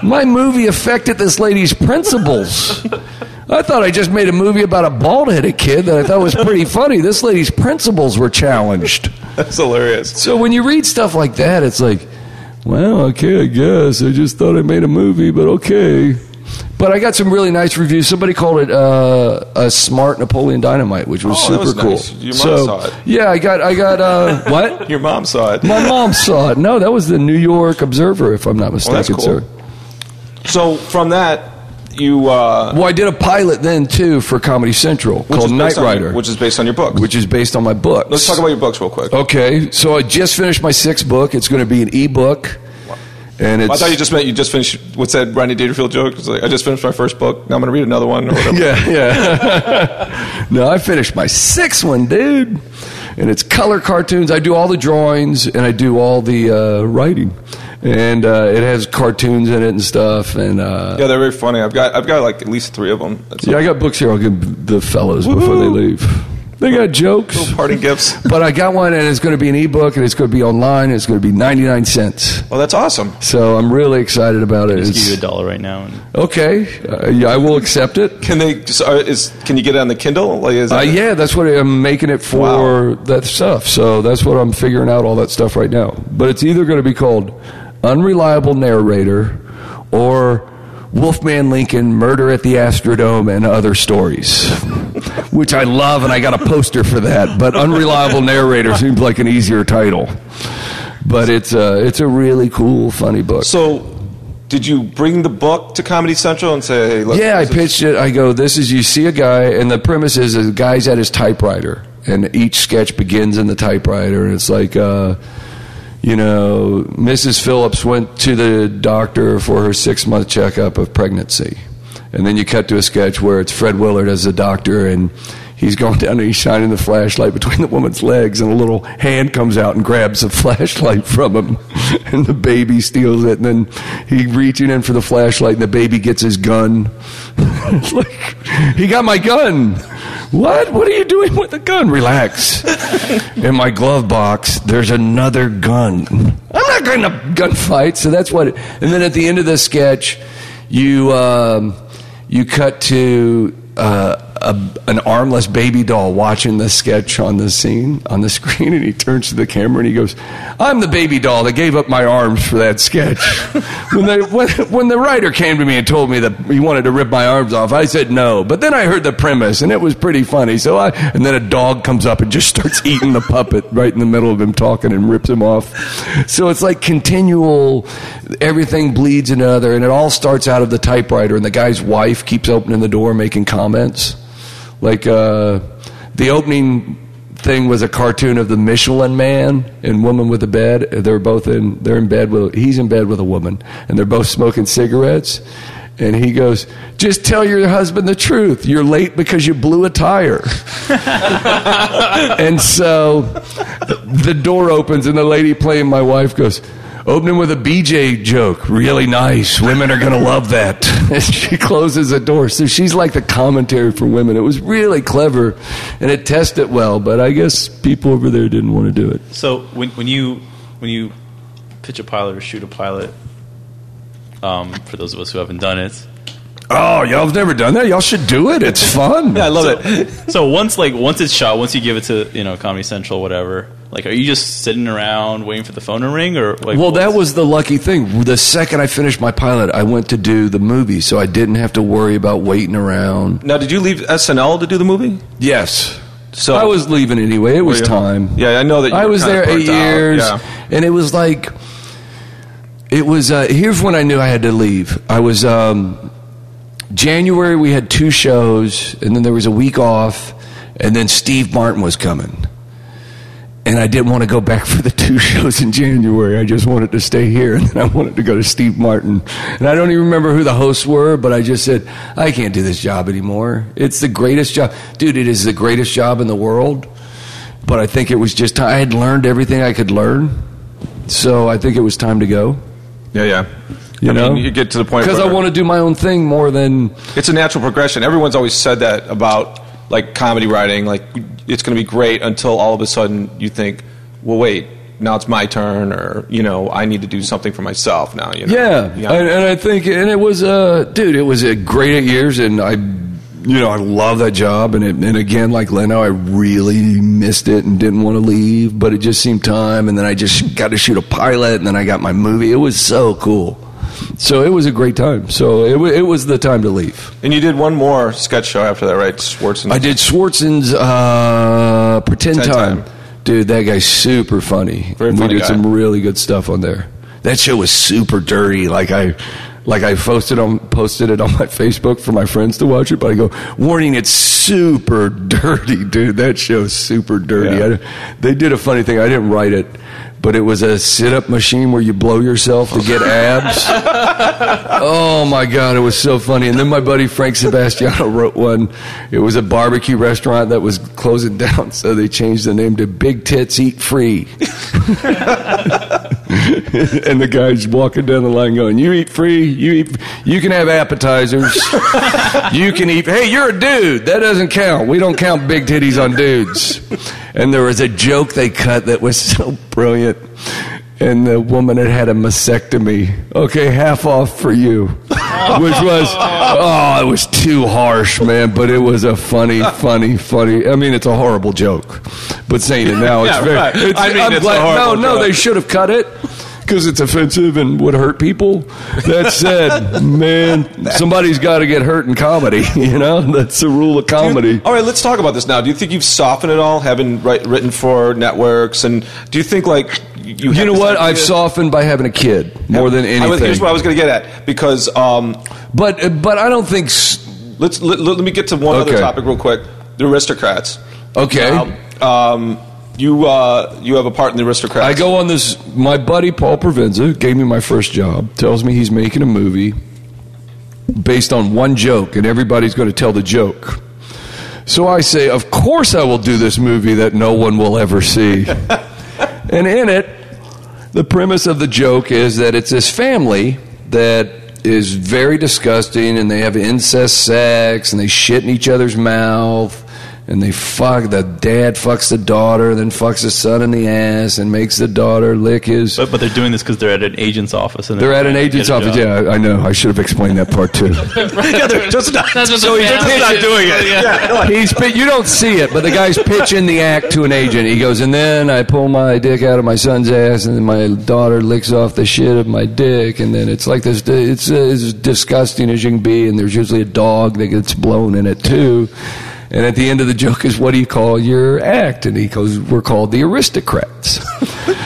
My movie affected this lady's principles. I thought I just made a movie about a bald headed kid that I thought was pretty funny. This lady's principles were challenged. That's hilarious. So when you read stuff like that, it's like, well, okay, I guess. I just thought I made a movie, but okay. But I got some really nice reviews. Somebody called it uh, a smart Napoleon Dynamite, which was Oh, super was cool. nice. Your mom so, saw it. Yeah, I got, I got, uh, what? Your mom saw it. My mom saw it. No, that was the New York Observer, if I'm not mistaken, that's cool. sir. So from that, you uh, Well, I did a pilot then too for Comedy Central called Night based on- Rider, which is based on your book. which is based on my book. Let's talk about your books real quick. Okay, so I just finished my sixth book. It's going to be an ebook, and it's I thought you just meant you just finished. What's that Rodney Dangerfield joke? It's like I just finished my first book. Now I'm going to read another one or whatever. yeah, yeah. no, I finished my sixth one, dude. and it's color cartoons. I do all the drawings and I do all the uh, writing, and uh, it has cartoons in it and stuff. And uh, Yeah, they're very funny. I've got I've got like at least three of them. That's yeah, I got books here. I'll give the fellows before they leave. They got jokes. little party gifts. But I got one, and it's going to be an ebook, and it's going to be online. And it's going to be ninety nine cents. Oh, that's awesome. So I'm really excited about it. Just give you a dollar right now. And okay, uh, yeah, I will accept it. Can they just uh, is can you get it on the Kindle? Like is Uh, that- yeah, that's what I'm making it for Wow. that stuff. So that's what I'm figuring out all that stuff right now. But it's either going to be called Unreliable Narrator or Wolfman Lincoln Murder at the Astrodome and Other Stories, which I love, and I got a poster for that. But Unreliable Narrator seems like an easier title. But it's a, it's a really cool, funny book. So, did you bring the book to Comedy Central and say, "Hey, look"? Yeah, I pitched it. I go, this is you see a guy, and the premise is a guy's at his typewriter, and each sketch begins in the typewriter, and it's like, uh, you know, Mrs. Phillips went to the doctor for her six month checkup of pregnancy, and then you cut to a sketch where it's Fred Willard as the doctor, and he's going down and he's shining the flashlight between the woman's legs, and a little hand comes out and grabs the flashlight from him, and the baby steals it, and then he reaching in for the flashlight, and the baby gets his gun. like he got my gun. What? What are you doing with the gun? Relax. In my glove box, there's another gun. I'm not going to gunfight. So that's what. It, and then at the end of the sketch, you um, you cut to uh, a, an armless baby doll watching the sketch on the scene on the screen, and he turns to the camera and he goes, "I'm the baby doll that gave up my arms for that sketch." when, they, when when the writer came to me and told me that he wanted to rip my arms off, I said no. But then I heard the premise, and it was pretty funny. So I and then a dog comes up and just starts eating the puppet right in the middle of him talking and rips him off. So it's like continual. Everything bleeds into other, and it all starts out of the typewriter, and the guy's wife keeps opening the door, making comments. Like uh, the opening thing was a cartoon of the Michelin Man and woman with a bed. They're both in. They're in bed with. He's in bed with a woman, and they're both smoking cigarettes. And he goes, "Just tell your husband the truth. You're late because you blew a tire." and so the door opens, and the lady playing my wife goes. Opening with a BJ joke. Really nice. Women are going to love that. And she closes the door. So she's like the commentary for women. It was really clever and it tested well, but I guess people over there didn't want to do it. so when when you when you pitch a pilot or shoot a pilot, um, for those of us who haven't done it, Oh, y'all have never done that? Y'all should do it. It's fun. Yeah, I love it. so once like once it's shot, once you give it to you know Comedy Central, whatever. Like, are you just sitting around waiting for the phone to ring, or like? Well, that was the lucky thing. The second I finished my pilot, I went to do the movie, so I didn't have to worry about waiting around. Now, did you leave SNL to do the movie? Yes. So I was leaving anyway. It was you? time. Yeah, I know that you I were was kinda there eight years, Yeah. and it was like it was. Uh, here's when I knew I had to leave. I was um, January. We had two shows, and then there was a week off, and then Steve Martin was coming. And I didn't want to go back for the two shows in January. I just wanted to stay here, and then I wanted to go to Steve Martin. And I don't even remember who the hosts were, but I just said, I can't do this job anymore. It's the greatest job. Dude, it is the greatest job in the world. But I think it was just. I had learned everything I could learn. So I think it was time to go. Yeah, yeah. You I know? mean, you get to the point Because I want to do my own thing more than. It's a natural progression. Everyone's always said that about like comedy writing. Like it's going to be great until all of a sudden you think, well, wait, now it's my turn, or you know, I need to do something for myself now. You know? Yeah. And, and I think, and it was, uh, dude, it was a great eight years, and I. You know, I love that job, and it, and again, like Leno, I really missed it and didn't want to leave, but it just seemed time. And then I just got to shoot a pilot, and then I got my movie. It was so cool. So it was a great time. So it, wa- it was the time to leave. and you did one more sketch show after that, right? Schwartz. I did Swardson's uh, Pretend, Pretend Time. Time. Dude, that guy's super funny. Very we did guy. some really good stuff on there. That show was super dirty. Like I, like I posted on posted it on my Facebook for my friends to watch it. But I go, warning, it's super dirty, dude. That show's super dirty. Yeah. I, they did a funny thing. I didn't write it, but it was a sit up machine where you blow yourself to get abs. oh my God, it was so funny. And then my buddy Frank Sebastiano wrote one. It was a barbecue restaurant that was closing down, so they changed the name to Big Tits Eat Free. and the guy's walking down the line going, "You eat free. You eat. You can have appetizers. you can eat. Hey, you're a dude. That doesn't count. We don't count big titties on dudes." And there was a joke they cut that was so brilliant. And the woman had had a mastectomy. Okay, half off for you, which was oh, it was too harsh, man. But it was a funny, funny, funny. I mean, it's a horrible joke, but saying it now, it's Yeah, very. right. It's, I mean, I'm it's a glad- horrible no, no, joke. they should have cut it because it's offensive and would hurt people. That said, man, somebody's got to get hurt in comedy. You know, that's the rule of comedy. All right, let's talk about this now. Do you think you've softened at all, having write, written for networks, and do you think like you? You know what? idea- I've softened by having a kid more than I was- anything. here's what I was going to get at because um, but but I don't think. s- let's let, let me get to one other topic real quick. The aristocrats. Okay. Um, you uh, you have a part in the aristocrats. I go on this. My buddy Paul Provenza gave me my first job. Tells me he's making a movie based on one joke, and everybody's going to tell the joke. So I say, of course I will do this movie that no one will ever see. and in it, the premise of the joke is that it's this family that is very disgusting, and they have incest sex, and they shit in each other's mouth. And they fuck the dad fucks the daughter, then fucks the son in the ass, and makes the daughter lick his. But, but they're doing this because they're at an agent's office. And They're at an agent's office. job. Yeah, I I know. I should have explained that part too. yeah, they're just not, That's so the he's just not doing it. Yeah. He's you don't see it, but the guy's pitching the act to an agent. He goes, and then I pull my dick out of my son's ass, and then my daughter licks off the shit of my dick, and then it's like this. It's uh, as disgusting as you can be, and there's usually a dog that gets blown in it too. And at the end of the joke is, what do you call your act? And he goes, we're called the aristocrats.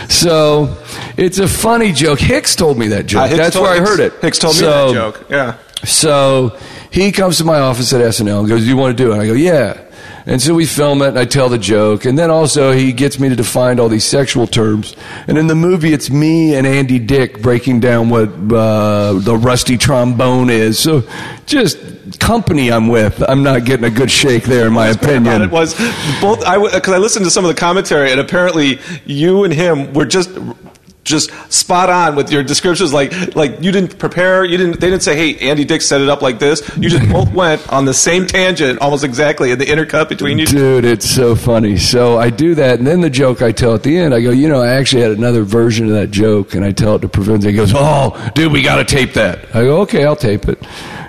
so it's a funny joke. Hicks told me that joke. Uh, That's told- where I heard it. Hicks told me that joke. Yeah. so he comes to my office at SNL and goes, Do you want to do it? And I go, Yeah. And so we film it and I tell the joke. And then also he gets me to define all these sexual terms. And in the movie, it's me and Andy Dick breaking down what uh, the rusty trombone is. So just company I'm with. I'm not getting a good shake there, in my opinion. it was both. I because I listened to some of the commentary, and apparently you and him were just just spot on with your descriptions. Like like you didn't prepare. You didn't. They didn't say, "Hey, Andy Dick set it up like this." You just both went on the same tangent, almost exactly, in the intercut between you. Dude, it's so funny. So I do that, and then the joke I tell at the end, I go, you know, I actually had another version of that joke, and I tell it to Provenza. He goes, oh, dude, we got to tape that. I go, okay, I'll tape it.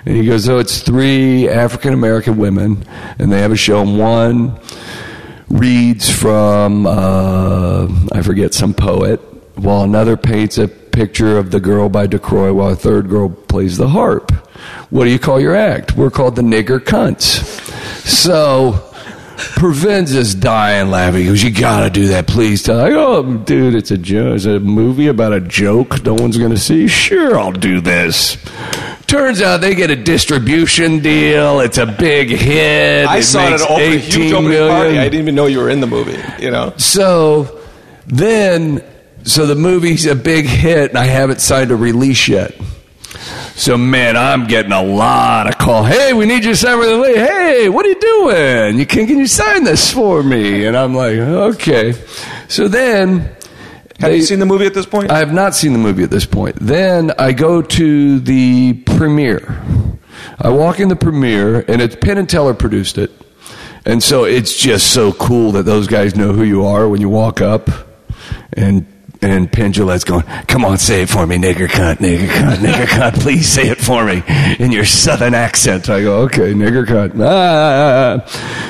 And he goes, oh, it's three African American women, and they have a show, and one reads from, uh, I forget, some poet, while another paints a picture of the girl by DeCroix, while a third girl plays the harp. What do you call your act? We're called the nigger cunts. So, Provenza's dying laughing. He goes, You gotta do that, please. Tell I go, oh, dude, it's a joke. It's a movie about a joke no one's gonna see. Sure, I'll do this. Turns out they get a distribution deal. It's a big hit. I it saw it at a huge 18 opening party. I didn't even know you were in the movie. You know. So then, so the movie's a big hit, and I haven't signed a release yet. So man, I'm getting a lot of call. Hey, we need you to sign for the release. Hey, what are you doing? You can can you sign this for me? And I'm like, okay. So then, Have they- you seen the movie at this point? I have not seen the movie at this point. Then I go to the premiere. I walk in the premiere, and it's Penn and Teller produced it. And so it's just so cool that those guys know who you are when you walk up. And and Penn Jillette's going, come on, say it for me, nigger cunt, nigger cunt, nigger cunt. Please say it for me in your southern accent. I go, okay, nigger cunt. Ah.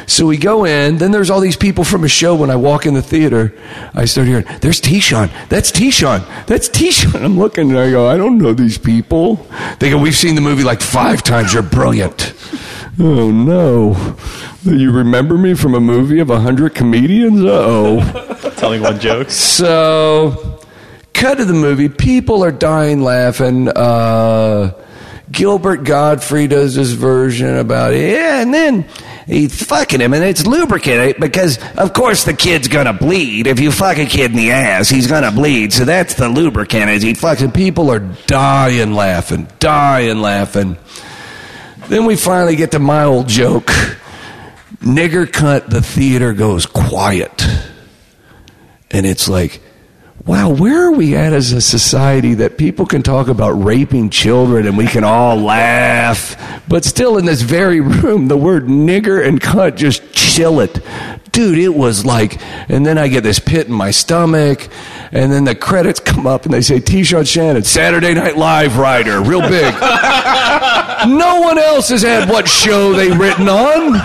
So we go in. Then there's all these people from a show. When I walk in the theater, I start hearing, there's T-Sean. That's T-Sean. That's T-Sean. I'm looking and I go, I don't know these people. They go, we've seen the movie like five times. You're brilliant. Oh no. You remember me from a movie of a hundred comedians? Uh oh. Telling one joke. So, cut to the movie. People are dying laughing. Uh, Gilbert Gottfried does this version about it. Yeah, and then he's fucking him, and it's lubricant because, of course, the kid's gonna bleed. If you fuck a kid in the ass, he's gonna bleed. So that's the lubricant. Is he fucking? People are dying laughing, dying laughing. Then we finally get to my old joke. Nigger cut, the theater goes quiet. And it's like, wow, where are we at as a society that people can talk about raping children and we can all laugh, but still in this very room, the word nigger and cunt just chill it. Dude, it was like, and then I get this pit in my stomach, and then the credits come up and they say T-Sean Shannon, Saturday Night Live writer, real big. no one else has had what show they written on.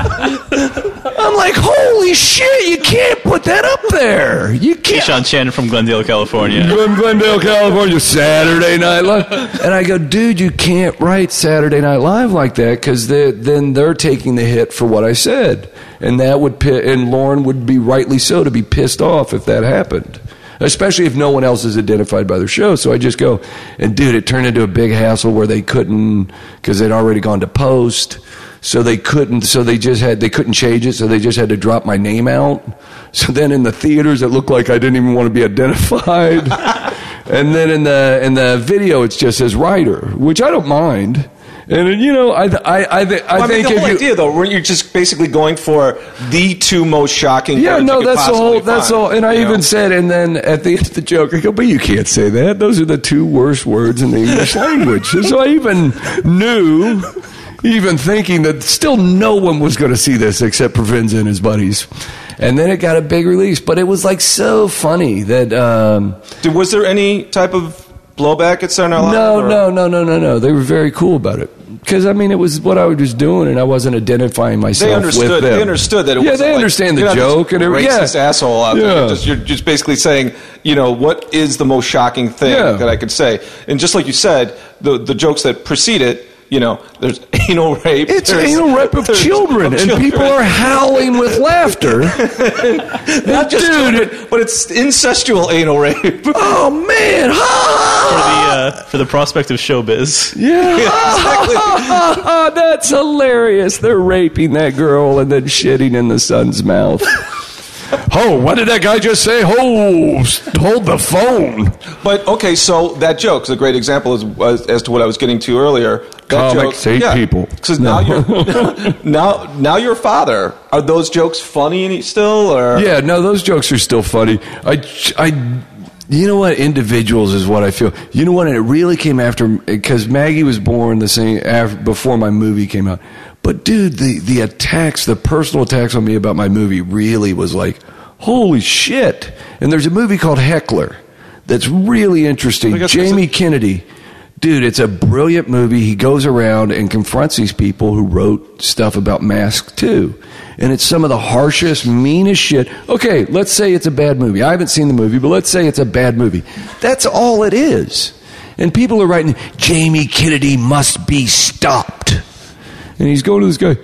I'm like, holy shit, you can't put that up there. You can't. Sean Shannon from Glendale, California. From Glendale, California, Saturday Night Live. And I go, dude, you can't write Saturday Night Live like that because then they're taking the hit for what I said. And that would, and Lorne would be rightly so to be pissed off if that happened. Especially if no one else is identified by their show. So I just go, and dude, it turned into a big hassle where they couldn't, because they'd already gone to post. So they couldn't, so they just had, they couldn't change it, so they just had to drop my name out. So then in the theaters, it looked like I didn't even want to be identified. and then in the, in the video, it just says writer, which I don't mind. And you know, I, I, I, th- I Well, I mean, think the whole you, idea, though, weren't you just basically going for the two most shocking? Yeah, no, that's the whole. That's all. And I even know? said, and then at the end of the joke, I go, "But you can't say that. Those are the two worst words in the English language." So I even knew, even thinking that still no one was going to see this except Provenza and his buddies. And then it got a big release, but it was like so funny that. Um, was there any type of blowback at Saturday Night Live? no, or- no, no, no, no, no. They were very cool about it. Because I mean, it was what I was doing, and I wasn't identifying myself They understood. with them. They understood that. It yeah, they like, understand the joke and everything. racist yeah. asshole out there. Yeah. You're just, you're just basically saying, you know, what is the most shocking thing Yeah. that I could say? And just like you said, the the jokes that precede it, you know, there's anal rape. It's anal rape of children, of and children. people are howling with laughter. not just Dude. children, but it's incestual anal rape. oh man! For the, uh, for the prospect of showbiz. Yeah, that's hilarious. They're raping that girl and then shitting in the son's mouth. oh, what did that guy just say? Oh, hold the phone. But okay, so that joke's a great example as, as, as to what I was getting to earlier. That Comics hate people. Because now you're now now you're a father. Are those jokes funny still, or Yeah, no, those jokes are still funny. I, I, you know what? Individuals is what I feel. You know what? And it really came after because Maggie was born the same after, before my movie came out. But dude, the the attacks, the personal attacks on me about my movie, really was like, holy shit! And there's a movie called Heckler that's really interesting. Jamie Kennedy. Dude, it's a brilliant movie. He goes around and confronts these people who wrote stuff about Mask 2. And it's some of the harshest, meanest shit. Okay, let's say it's a bad movie. I haven't seen the movie, but let's say it's a bad movie. That's all it is. And people are writing, Jamie Kennedy must be stopped. And he's going to this guy,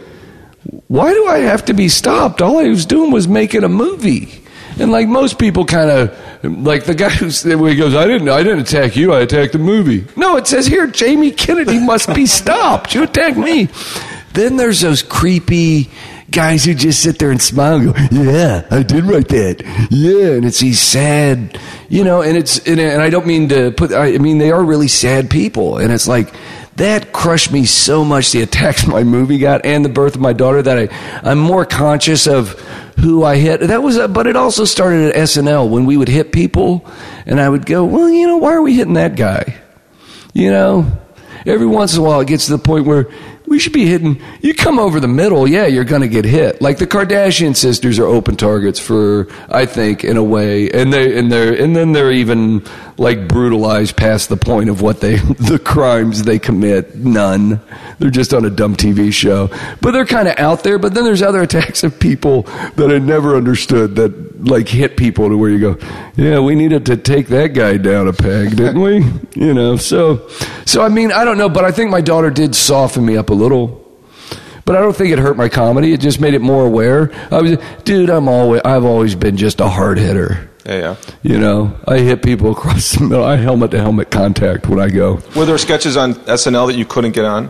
why do I have to be stopped? All I was doing was making a movie. And like most people kind of like the guy who's where he goes, I didn't I didn't attack you, I attacked the movie. No, it says here Jamie Kennedy must be stopped. You attacked me. Then there's those creepy guys who just sit there and smile and go, Yeah, I did write that. Yeah, and it's these sad you know, and it's and, and I don't mean to put I mean they are really sad people. And it's like that crushed me so much the attacks my movie got and the birth of my daughter that I I'm more conscious of who I hit. That was, but it also started at SNL when we would hit people, and I would go, well, you know, why are we hitting that guy? You know, every once in a while it gets to the point where we should be hitting. You come over the middle, yeah, you're going to get hit. Like the Kardashian sisters are open targets for, I think, in a way, and they and they're and then they're even like brutalized past the point of what they the crimes they commit. None. They're just on a dumb TV show, but they're kind of out there. But then there's other attacks of people that I never understood that like hit people to where you go, yeah, we needed to take that guy down a peg, didn't we? You know, so so I mean, I don't know, but I think my daughter did soften me up a little. But I don't think it hurt my comedy. It just made it more aware. I was, dude. I'm always, I've always been just a hard hitter. Yeah, yeah. You know, I hit people across the middle. I helmet to helmet contact when I go. Were there sketches on SNL that you couldn't get on?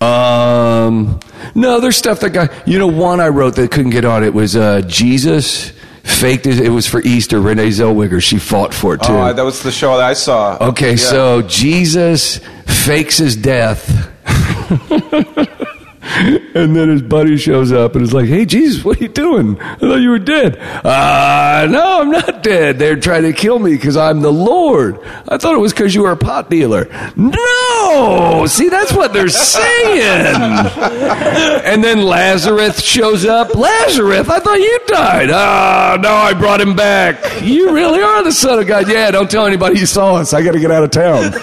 Um, no, there's stuff that got. You know, one I wrote that couldn't get on. It was uh, Jesus faked it. It was for Easter. Renee Zellweger. She fought for it too. Oh, that was the show that I saw. okay, Yeah. so Jesus fakes his death. And then his buddy shows up and is like, "Hey, Jesus, what are you doing? I thought you were dead." Uh, no, I'm not dead. They're trying to kill me because I'm the Lord. I thought it was because you were a pot dealer. No, see, that's what they're saying. and then Lazarus shows up. Lazarus, I thought you died. Ah, no, I brought him back. You really are the Son of God. Yeah, don't tell anybody you saw us. I got to get out of town.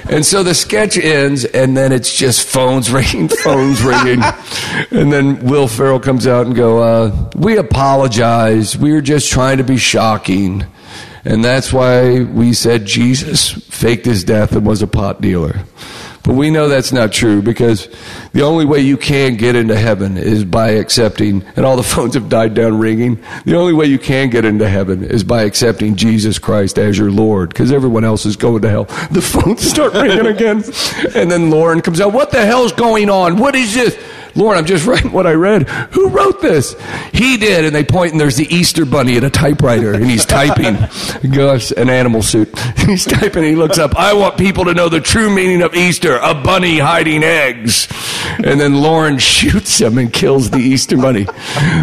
And so the sketch ends, and then it's just phones ringing, phones ringing, and then Will Ferrell comes out and go, uh, "We apologize. We were just trying to be shocking, and that's why we said Jesus faked his death and was a pot dealer." But we know that's not true because the only way you can get into heaven is by accepting, and all the phones have died down ringing. The only way you can get into heaven is by accepting Jesus Christ as your Lord because everyone else is going to hell. The phones start ringing again. And then Lorne comes out, What the hell's going on? What is this? Lorne, I'm just writing what I read. Who wrote this? He did. And they point, and there's the Easter bunny at a typewriter, and he's typing. Gosh, an animal suit. He's typing, and he looks up. I want people to know the true meaning of Easter a bunny hiding eggs. And then Lorne shoots him and kills the Easter bunny.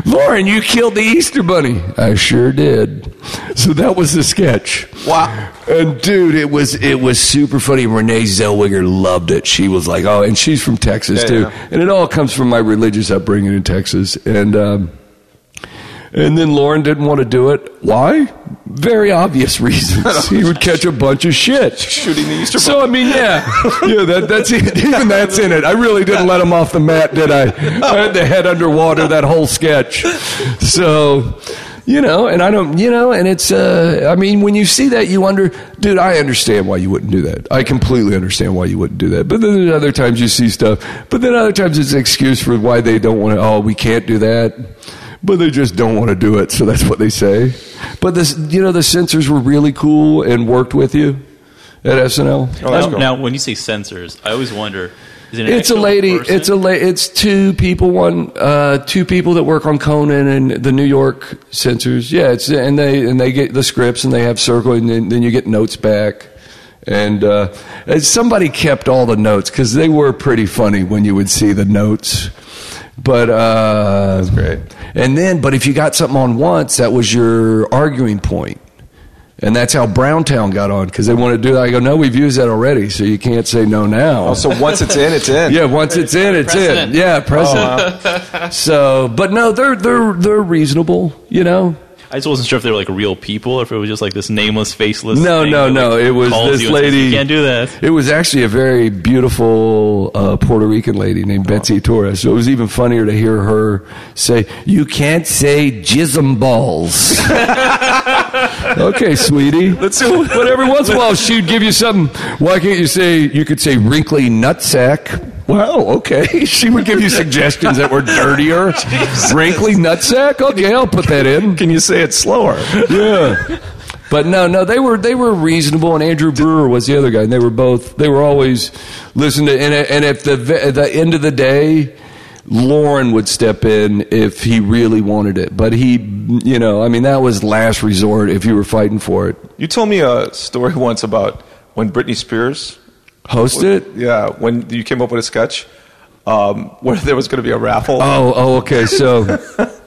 Lorne, you killed the Easter bunny. I sure did. So that was the sketch. Wow. And dude, it was it was super funny. Renee Zellweger loved it. She was like, "Oh," and she's from Texas Yeah, too. yeah. And it all comes from my religious upbringing in Texas. And um, and then Lorne didn't want to do it. Why? Very obvious reasons. he would catch a bunch of shit. Shooting the Easter So I mean, yeah, yeah, that, that's even that's in it. I really didn't let him off the mat, did I? I had the head underwater that whole sketch. So, you know, and I don't, you know, and it's. uh I mean, when you see that, you wonder, dude. I understand why you wouldn't do that. I completely understand why you wouldn't do that. But then other times you see stuff. But then other times it's an excuse for why they don't want to. Oh, we can't do that. But they just don't want to do it, so that's what they say. But this, you know, the censors were really cool and worked with you at SNL. Oh, now, cool. now, when you say censors, I always wonder: is it It's a lady. person? It's a la- It's two people. One, uh, two people that work on Conan and the New York censors. Yeah, it's and they and they get the scripts and they have circle and then, then you get notes back. And uh, and somebody kept all the notes because they were pretty funny when you would see the notes. But uh, that's great. And then, but if you got something on once, that was your arguing point. And that's how Browntown got on because they want to do that. I go, no, we've used that already, so you can't say no now. Oh, so once it's in, it's in. Yeah, once it's in, it's Precedent. in. Yeah, precedent. So, but no, they're they're they're reasonable. You know. I just wasn't sure if they were like real people or if it was just like this nameless, faceless. No, thing no, that, no, like, it was this you and says, lady- You can't do that. It was actually a very beautiful uh, Puerto Rican lady named Betsy Torres. So it was even funnier to hear her say, "You can't say jism balls." okay, sweetie. Let's do. But every once in a while, she'd give you something. Why can't you say? You could say wrinkly nutsack. Well, okay. She would give you suggestions that were dirtier. Wrinkly nutsack. Okay, I'll put that in. Can you say it slower? Yeah. But no, no, they were they were reasonable, and Andrew Brewer was the other guy, and they were both they were always listening to. And, and at the at the end of the day, Lorne would step in if he really wanted it, but he, you know, I mean, that was last resort if you were fighting for it. You told me a story once about when Britney Spears, hosted. yeah, when you came up with a sketch um, where there was going to be a raffle. Oh, oh, okay. So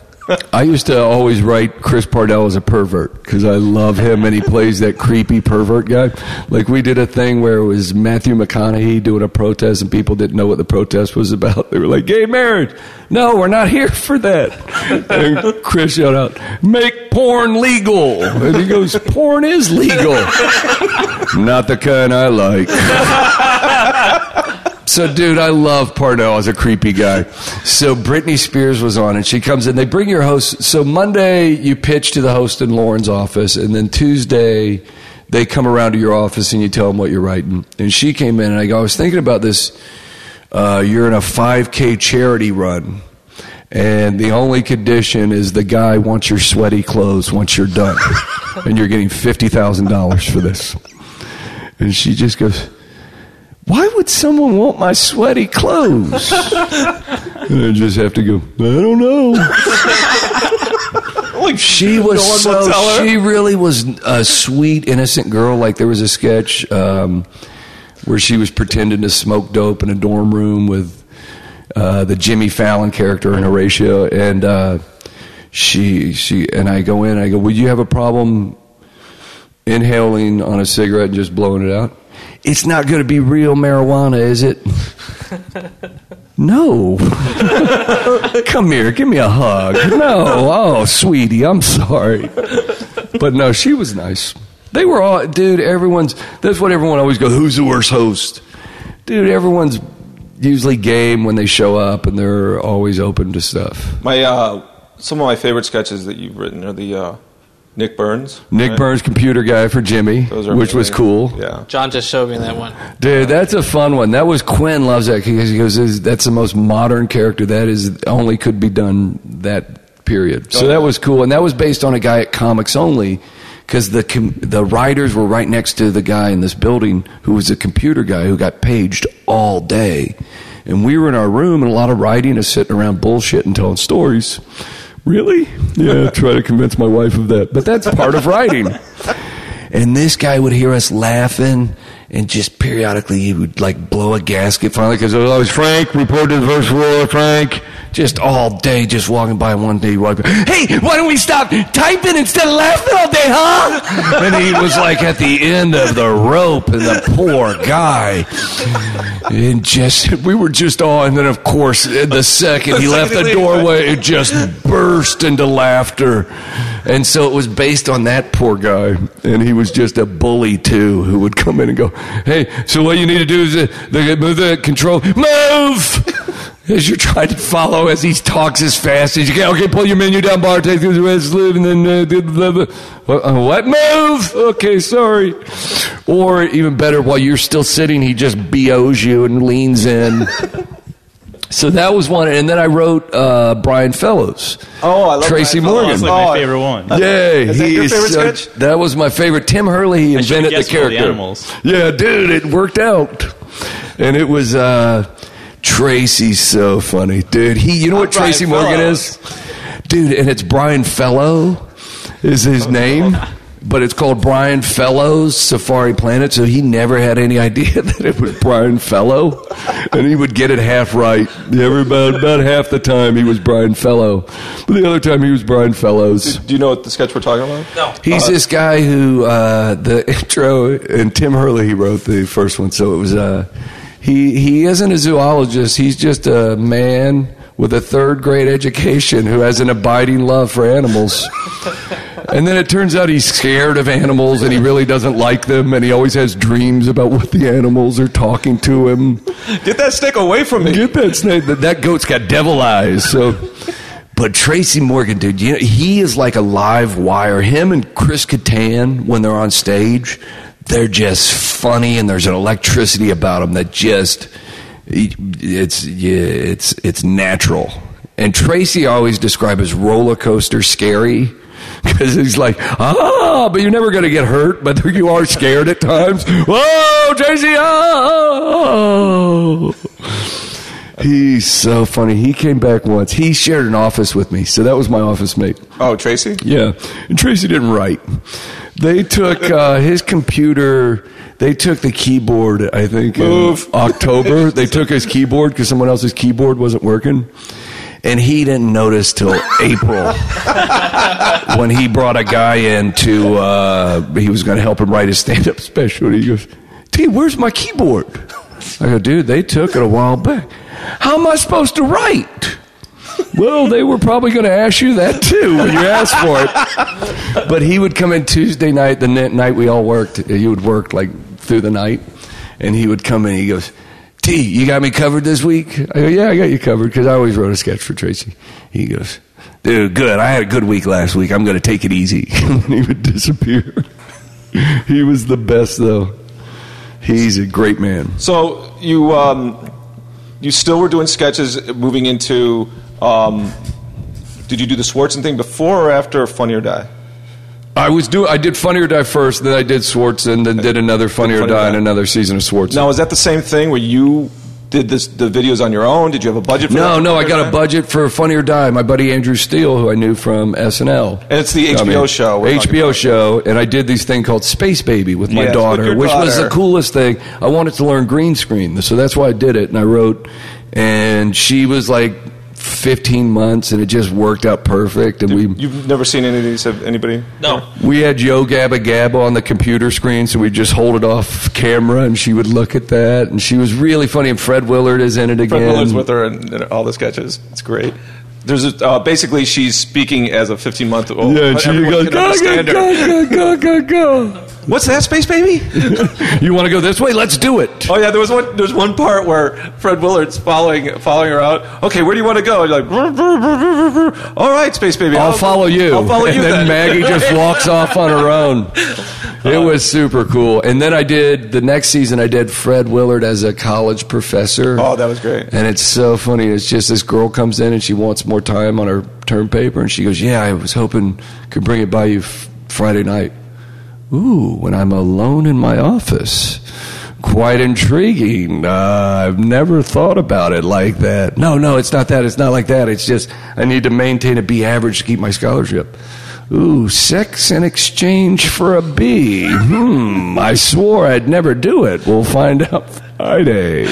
I used to always write Chris Parnell as a pervert because I love him and he plays that creepy pervert guy. Like we did a thing where it was Matthew McConaughey doing a protest and people didn't know what the protest was about. They were like, "Gay marriage? No, we're not here for that." And Chris shouted out, "Make porn legal," and he goes, "Porn is legal, not the kind I like." So, dude, I love Parnell as a creepy guy. So, Britney Spears was on, and she comes in. They bring your host. So, Monday, you pitch to the host in Lorne's office, and then Tuesday, they come around to your office and you tell them what you're writing. And she came in, and I go, I was thinking about this. Uh, you're in a 5K charity run, and the only condition is the guy wants your sweaty clothes once you're done, and you're getting $50,000 for this. And she just goes, why would someone want my sweaty clothes? and I just have to go, I don't know. like she was No so, she really was a sweet, innocent girl. Like there was a sketch um, where she was pretending to smoke dope in a dorm room with uh, the Jimmy Fallon character in Horatio, and uh, she she and I go in. and I go, would you have a problem inhaling on a cigarette and just blowing it out? It's not going to be real marijuana, is it? no. Come here, give me a hug. No, oh, sweetie, I'm sorry. But no, she was nice. They were all, dude, everyone's, that's what everyone always goes, who's the worst host? Dude, everyone's usually game when they show up and they're always open to stuff. My uh, some of my favorite sketches that you've written are the uh, Nick Burns. Nick right? Burns, computer guy for Jimmy, Those are which was cool. Yeah. John just showed me that one. Dude, that's a fun one. That was Quinn loves that because he goes, "That's the most modern character that is only could be done that period." So Oh, yeah. that was cool, and that was based on a guy at Comics Only because the com- the writers were right next to the guy in this building who was a computer guy who got paged all day, and we were in our room, and a lot of writing is sitting around bullshit and telling stories. Really? Yeah, try to convince my wife of that, but that's part of writing. And this guy would hear us laughing, and just periodically he would like blow a gasket finally because I was always Frank, report to the first floor, Frank. Just all day, just walking by. One day, walked. by, Hey, why don't we stop typing instead of laughing all day, huh? And he was like at the end of the rope, and the poor guy. And just we were just all, and then of course, the second he left the doorway, it just burst into laughter. And so it was based on that poor guy, and he was just a bully too, who would come in and go, "Hey, so what you need to do is uh, the, move the control, move." As you're trying to follow as he talks as fast as you can. Okay, pull your menu down, bar, take the rest, live, and then uh, blah, blah, blah. What, uh, what move? Okay, sorry. Or even better, while you're still sitting, he just BOs you and leans in. so that was one, and then I wrote uh, Brian Fellows. Oh, I love Tracy Brian Fellows. Morgan. That's like Oh, my favorite one. Yay! Is that your favorite such- sketch? That was my favorite. Tim Herlihy he I should've invented the guessed all the character. animals. Yeah, dude, it worked out, and it was uh, Tracy's so funny, dude. He, you know what Brian Tracy Morgan is, dude, and it's Brian Fellow is his name. But it's called Brian Fellows Safari Planet, so he never had any idea that it was Brian Fellow, and he would get it half right. Every about about half the time he was Brian Fellow, but the other time he was Brian Fellows. Do you know what the sketch we're talking about? No. He's this guy who uh, the intro and Tim Herlihy he wrote the first one, so it was uh, he he isn't a zoologist. He's just a man with a third grade education who has an abiding love for animals. And then it turns out he's scared of animals and he really doesn't like them and he always has dreams about what the animals are talking to him. Get that snake away from me. Get that snake. That, goat's got devil eyes. So, but Tracy Morgan, dude, you know, he is like a live wire. Him and Chris Kattan, when they're on stage, they're just funny, and there's an electricity about them that just it's it's it's natural. And Tracy always described as roller coaster scary. Because he's like, ah, but you're never going to get hurt, but you are scared at times. Whoa, Tracy, oh. He's so funny. He came back once. He shared an office with me, so that was my office mate. Oh, Tracy? Yeah, and Tracy didn't write. They took uh, his computer. They took the keyboard. I think Move. in October. they took his keyboard because someone else's keyboard wasn't working, and he didn't notice till April when he brought a guy in to. Uh, he was going to help him write his stand-up special. And he goes, "T, where's my keyboard?" I go, "Dude, they took it a while back. How am I supposed to write?" Well, they were probably going to ask you that too when you asked for it. But he would come in Tuesday night, the ni- night we all worked. He would work like through the night, and he would come in. He goes, "T, you got me covered this week?" I go, "Yeah, I got you covered because I always wrote a sketch for Tracy." He goes, "Dude, good. I had a good week last week. I'm going to take it easy." and he would disappear. he was the best, though. He's a great man. So you um, you still were doing sketches moving into. Um, did you do the Swardson's thing before or after Funny or Die? I was do I did Funny or Die first, then I did Swardson, and then did another Funny Funny or Die and another season of Swardson. Now, is that the same thing where you did this the videos on your own? Did you have a budget for that? No, no, I got a budget for Funny or Die. My buddy Andrew Steele, who I knew from SNL, And it's the I HBO show HBO show, and I did this thing called Space Baby with my Yes, with daughter, your which was the coolest thing. I wanted to learn green screen, so that's why I did it. And I wrote, and she was like 15 months, and it just worked out perfect. And we You've never seen any of these? Have anybody? No. we had Yo Gabba Gabba on the computer screen, so we'd just hold it off camera, and she would look at that, and she was really funny. And Fred Willard is in it again. Fred Willard's with her in, in all the sketches. It's great. There's a, uh, basically she's speaking as a 15 month old. Yeah, and she goes, go, go, go, go, go, go. What's that, space baby? You want to go this way? Let's do it. Oh yeah, there was one. There's one part where Fred Willard's following following her out. Okay, where do you want to go? And you're like, all right, space baby. I'll follow you. I'll follow and you. then then. Maggie just walks off on her own. It uh, was super cool. And then I did the next season. I did Fred Willard as a college professor. Oh, that was great. And it's so funny. It's just this girl comes in and she wants more time on her term paper, and she goes, "Yeah, I was hoping could bring it by you f- Friday night." Ooh, when I'm alone in my office. Quite intriguing. Uh, I've never thought about it like that. No, no, it's not that. It's not like that. It's just I need to maintain a B average to keep my scholarship. Ooh, sex in exchange for a B. Hmm, I swore I'd never do it. We'll find out Friday.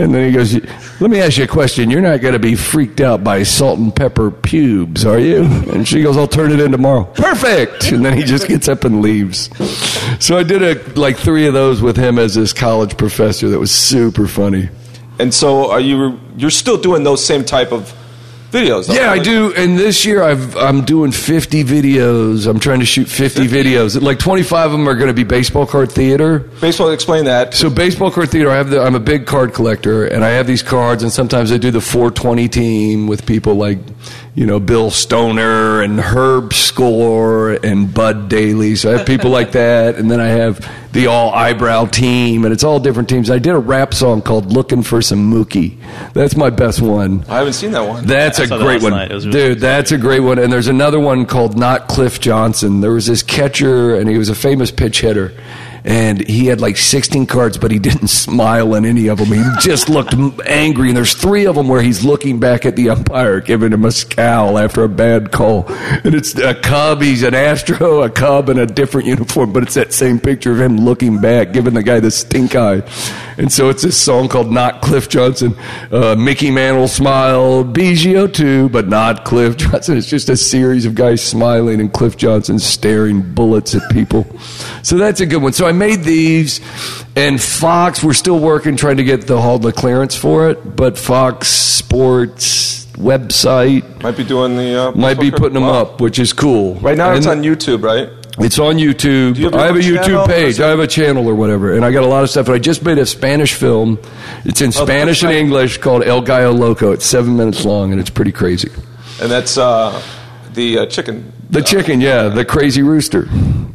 And then he goes, Let me ask you a question. You're not going to be freaked out by salt and pepper pubes, are you? And she goes, I'll turn it in tomorrow. Perfect. And then he just gets up and leaves. So I did a, like three of those with him as this college professor that was super funny. And so, are you? You're still doing those same type of videos? Yeah, I do. And this year I've, I'm doing 50 videos. I'm trying to shoot 50, videos. Like 25 of them are going to be baseball card theater. Baseball. Explain that. So baseball card theater, I have the, I'm a big card collector, and I have these cards, and sometimes I do the 420 team with people like, you know, Bill Stoner and Herb Score and Bud Daley. So I have people like that, and then I have the all eyebrow team, and it's all different teams. I did a rap song called "Looking for Some Mookie." That's my best one. I haven't seen that one. That's I a saw that great one, night. It was really dude. That's a great one. And there's another one called Not Cliff Johnson. There was this catcher, and he was a famous pitch hitter. And he had like 16 cards, but he didn't smile in any of them. He just looked angry. And there's three of them where he's looking back at the umpire, giving him a scowl after a bad call. And it's a Cub. He's an Astro, a Cub in a different uniform, but it's that same picture of him looking back, giving the guy the stink eye. And so it's this song called Not Cliff Johnson. Uh, Mickey Mantle smile, Biggio too, but not Cliff Johnson. It's just a series of guys smiling and Cliff Johnson staring bullets at people. So that's a good one. So I made these, and Fox, we're still working trying to get the all the clearance for it, but Fox Sports website Might be doing the. Uh, might be putting them Wow. up, which is cool. Right now, it's on YouTube, right? It's on YouTube. you have I have a YouTube page. I have a channel or whatever, and I got a lot of stuff. And I just made a Spanish film. It's in Spanish and. English called El Gallo Loco. It's seven minutes long, and it's pretty crazy. And that's uh, the uh, chicken. The chicken, yeah, the crazy rooster.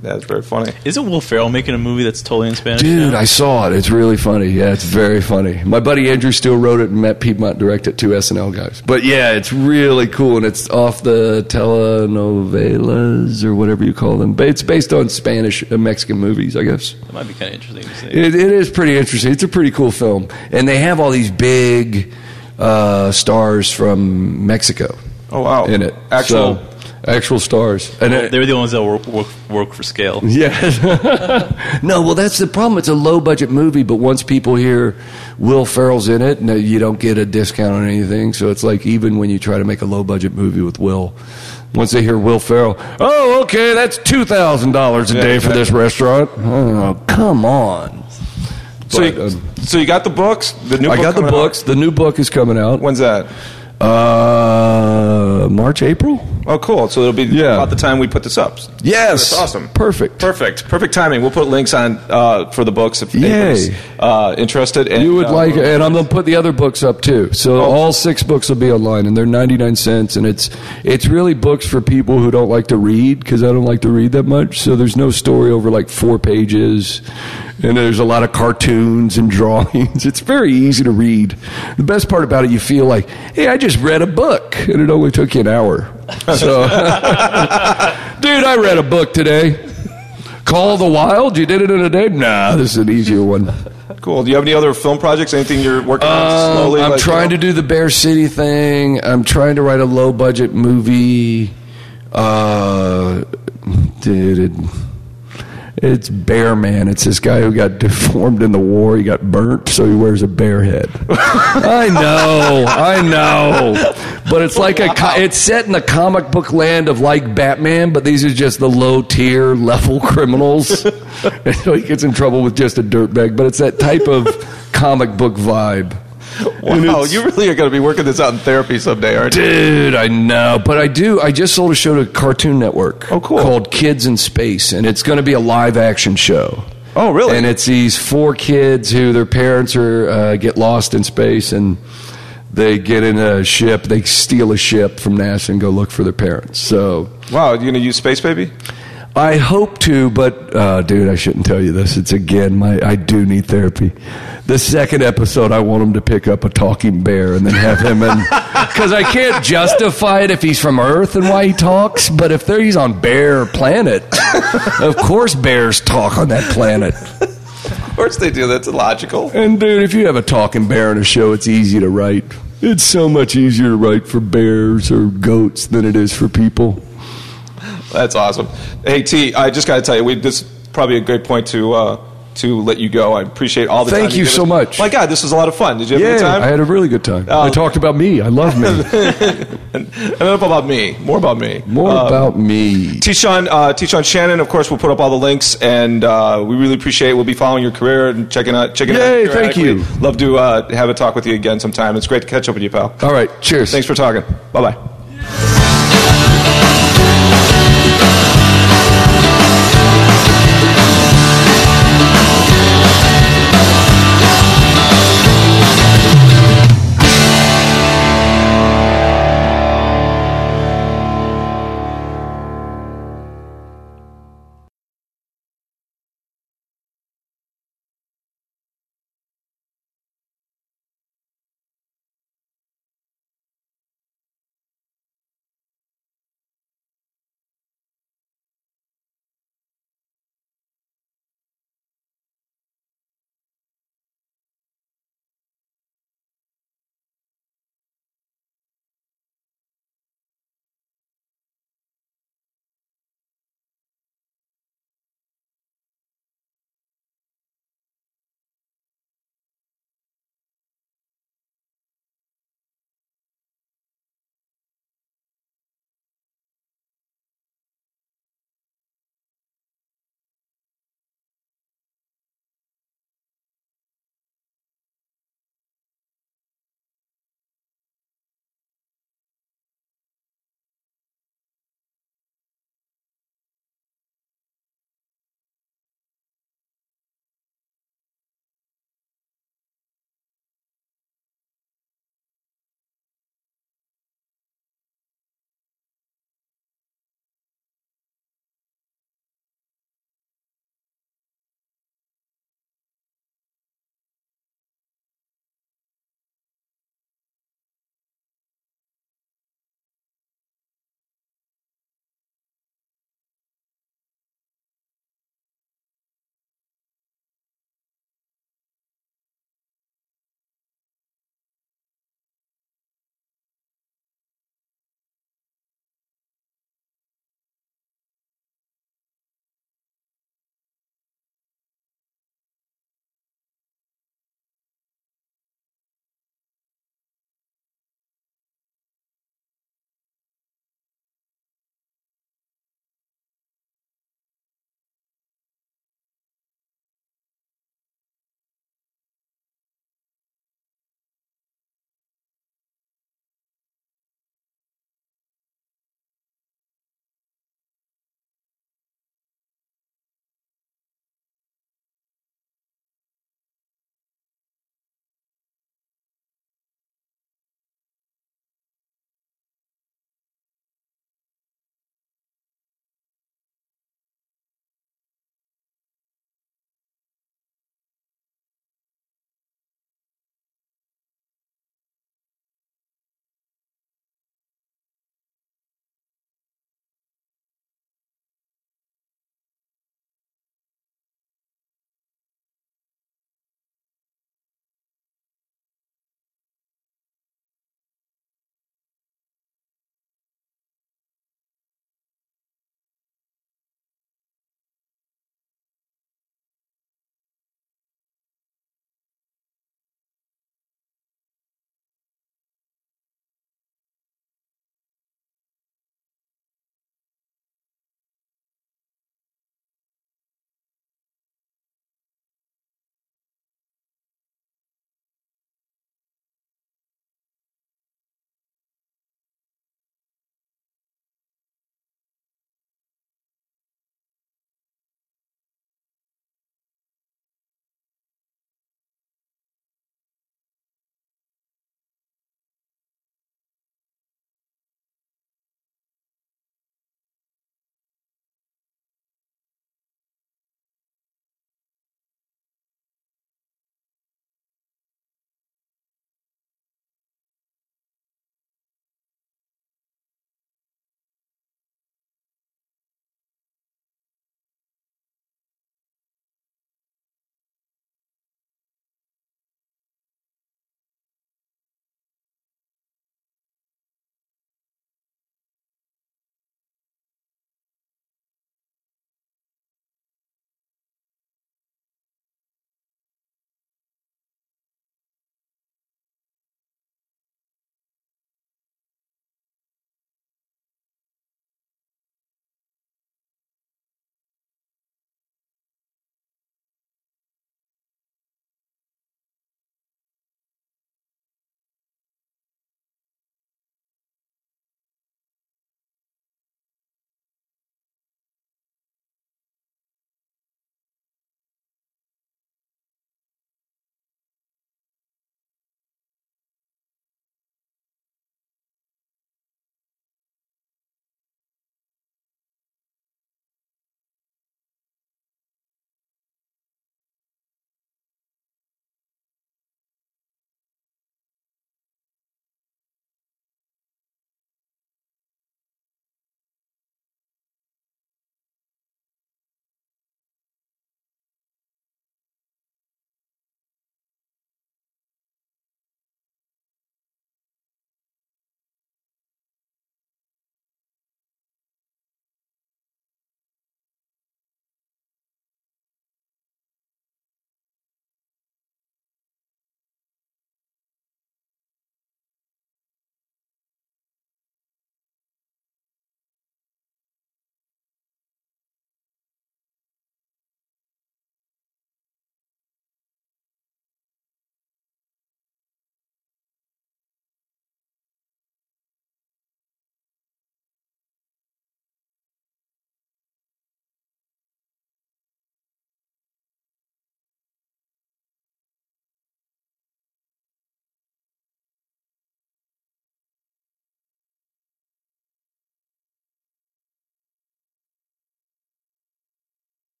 That's very funny. Isn't Will Ferrell making a movie that's totally in Spanish? Dude, now? I saw it. It's really funny. Yeah, it's very funny. My buddy Andrew Steele wrote it, and Matt Piedmont directed two SNL guys. But yeah, it's really cool, and it's off the telenovelas or whatever you call them. But it's based on Spanish uh, Mexican movies, I guess. that might be kind of interesting to see. It, it is pretty interesting. It's a pretty cool film, and they have all these big uh, stars from Mexico Oh wow! in it. Actual. So, actual stars, and it, They're the ones that work, work, work for scale. yeah. no, well, that's the problem. It's a low budget movie, but once people hear Will Ferrell's in it, no, you don't get a discount on anything. So it's like even when you try to make a low budget movie with Will, once they hear Will Ferrell, oh, okay, that's two thousand dollars a Yeah, day for this restaurant. Oh, come on. so, you, um, so you got the books. The new. I book got the coming books. The new book is coming out. Out. When's that? Uh, March, April. Oh, cool. So it'll be Yeah. about the time we put this up. Yes, That's awesome. Perfect. Perfect. Perfect timing. We'll put links on uh, for the books if anybody's uh, interested. And, You would uh, like, and I'm gonna put the other books up too. So Oh. all six books will be online, and they're 99 cents. And it's it's really books for people who don't like to read because I don't like to read that much. So there's no story over like four pages, and there's a lot of cartoons and drawings. It's very easy to read. The best part about it, you feel like, hey, I just read a book, and it only took you an hour. So, dude, I read a book today. Call of the Wild. You did it in a day? Nah, this is an easier one. Cool. Do you have any other film projects? Anything you're working on Um, slowly? I'm like, trying you to do the Bear City thing. I'm trying to write a low budget movie. Uh, dude, it, it's Bear Man. It's this guy who got deformed in the war. He got burnt, so he wears a bear head. I know, I know, but it's like a. It's set in the comic book land of like Batman, but these are just the low tier level criminals. and so he gets in trouble with just a dirtbag, but it's that type of comic book vibe. Wow, you really are going to be working this out in therapy someday, aren't you? Dude, I know, but I do. I just sold a show to Cartoon Network. Oh, cool. Called Kids in Space, and it's going to be a live action show. Oh, really? And it's these four kids who their parents are uh, get lost in space, and they get in a ship. They steal a ship from NASA and go look for their parents. So Wow, you going to use Space Baby? I hope to, but uh, dude, I shouldn't tell you this. It's again, my I do need therapy. The second episode, I want him to pick up a talking bear and then have him in because I can't justify it if he's from Earth and why he talks. But if he's on Bear Planet, of course bears talk on that planet. Of course they do. That's illogical. And dude, if you have a talking bear in a show, it's easy to write. It's so much easier to write for bears or goats than it is for people. That's awesome. Hey T, I just got to tell you, we this is probably a great point to uh, to let you go. I appreciate all the Thank you give so us. much. My God, this was a lot of fun. Did you have a good Yeah, time? I had a really good time. Oh. I talked about me. I love me. Enough about me. More about me. More Uh, about me. T-Sean, uh, T-Sean Shannon, of course, we'll put up all the links, and uh, we really appreciate it. We'll be following your career and checking out, checking it out. Yay, thank you. Love to uh, have a talk with you again sometime. It's great to catch up with you, pal. All right, cheers. Thanks for talking. Bye-bye.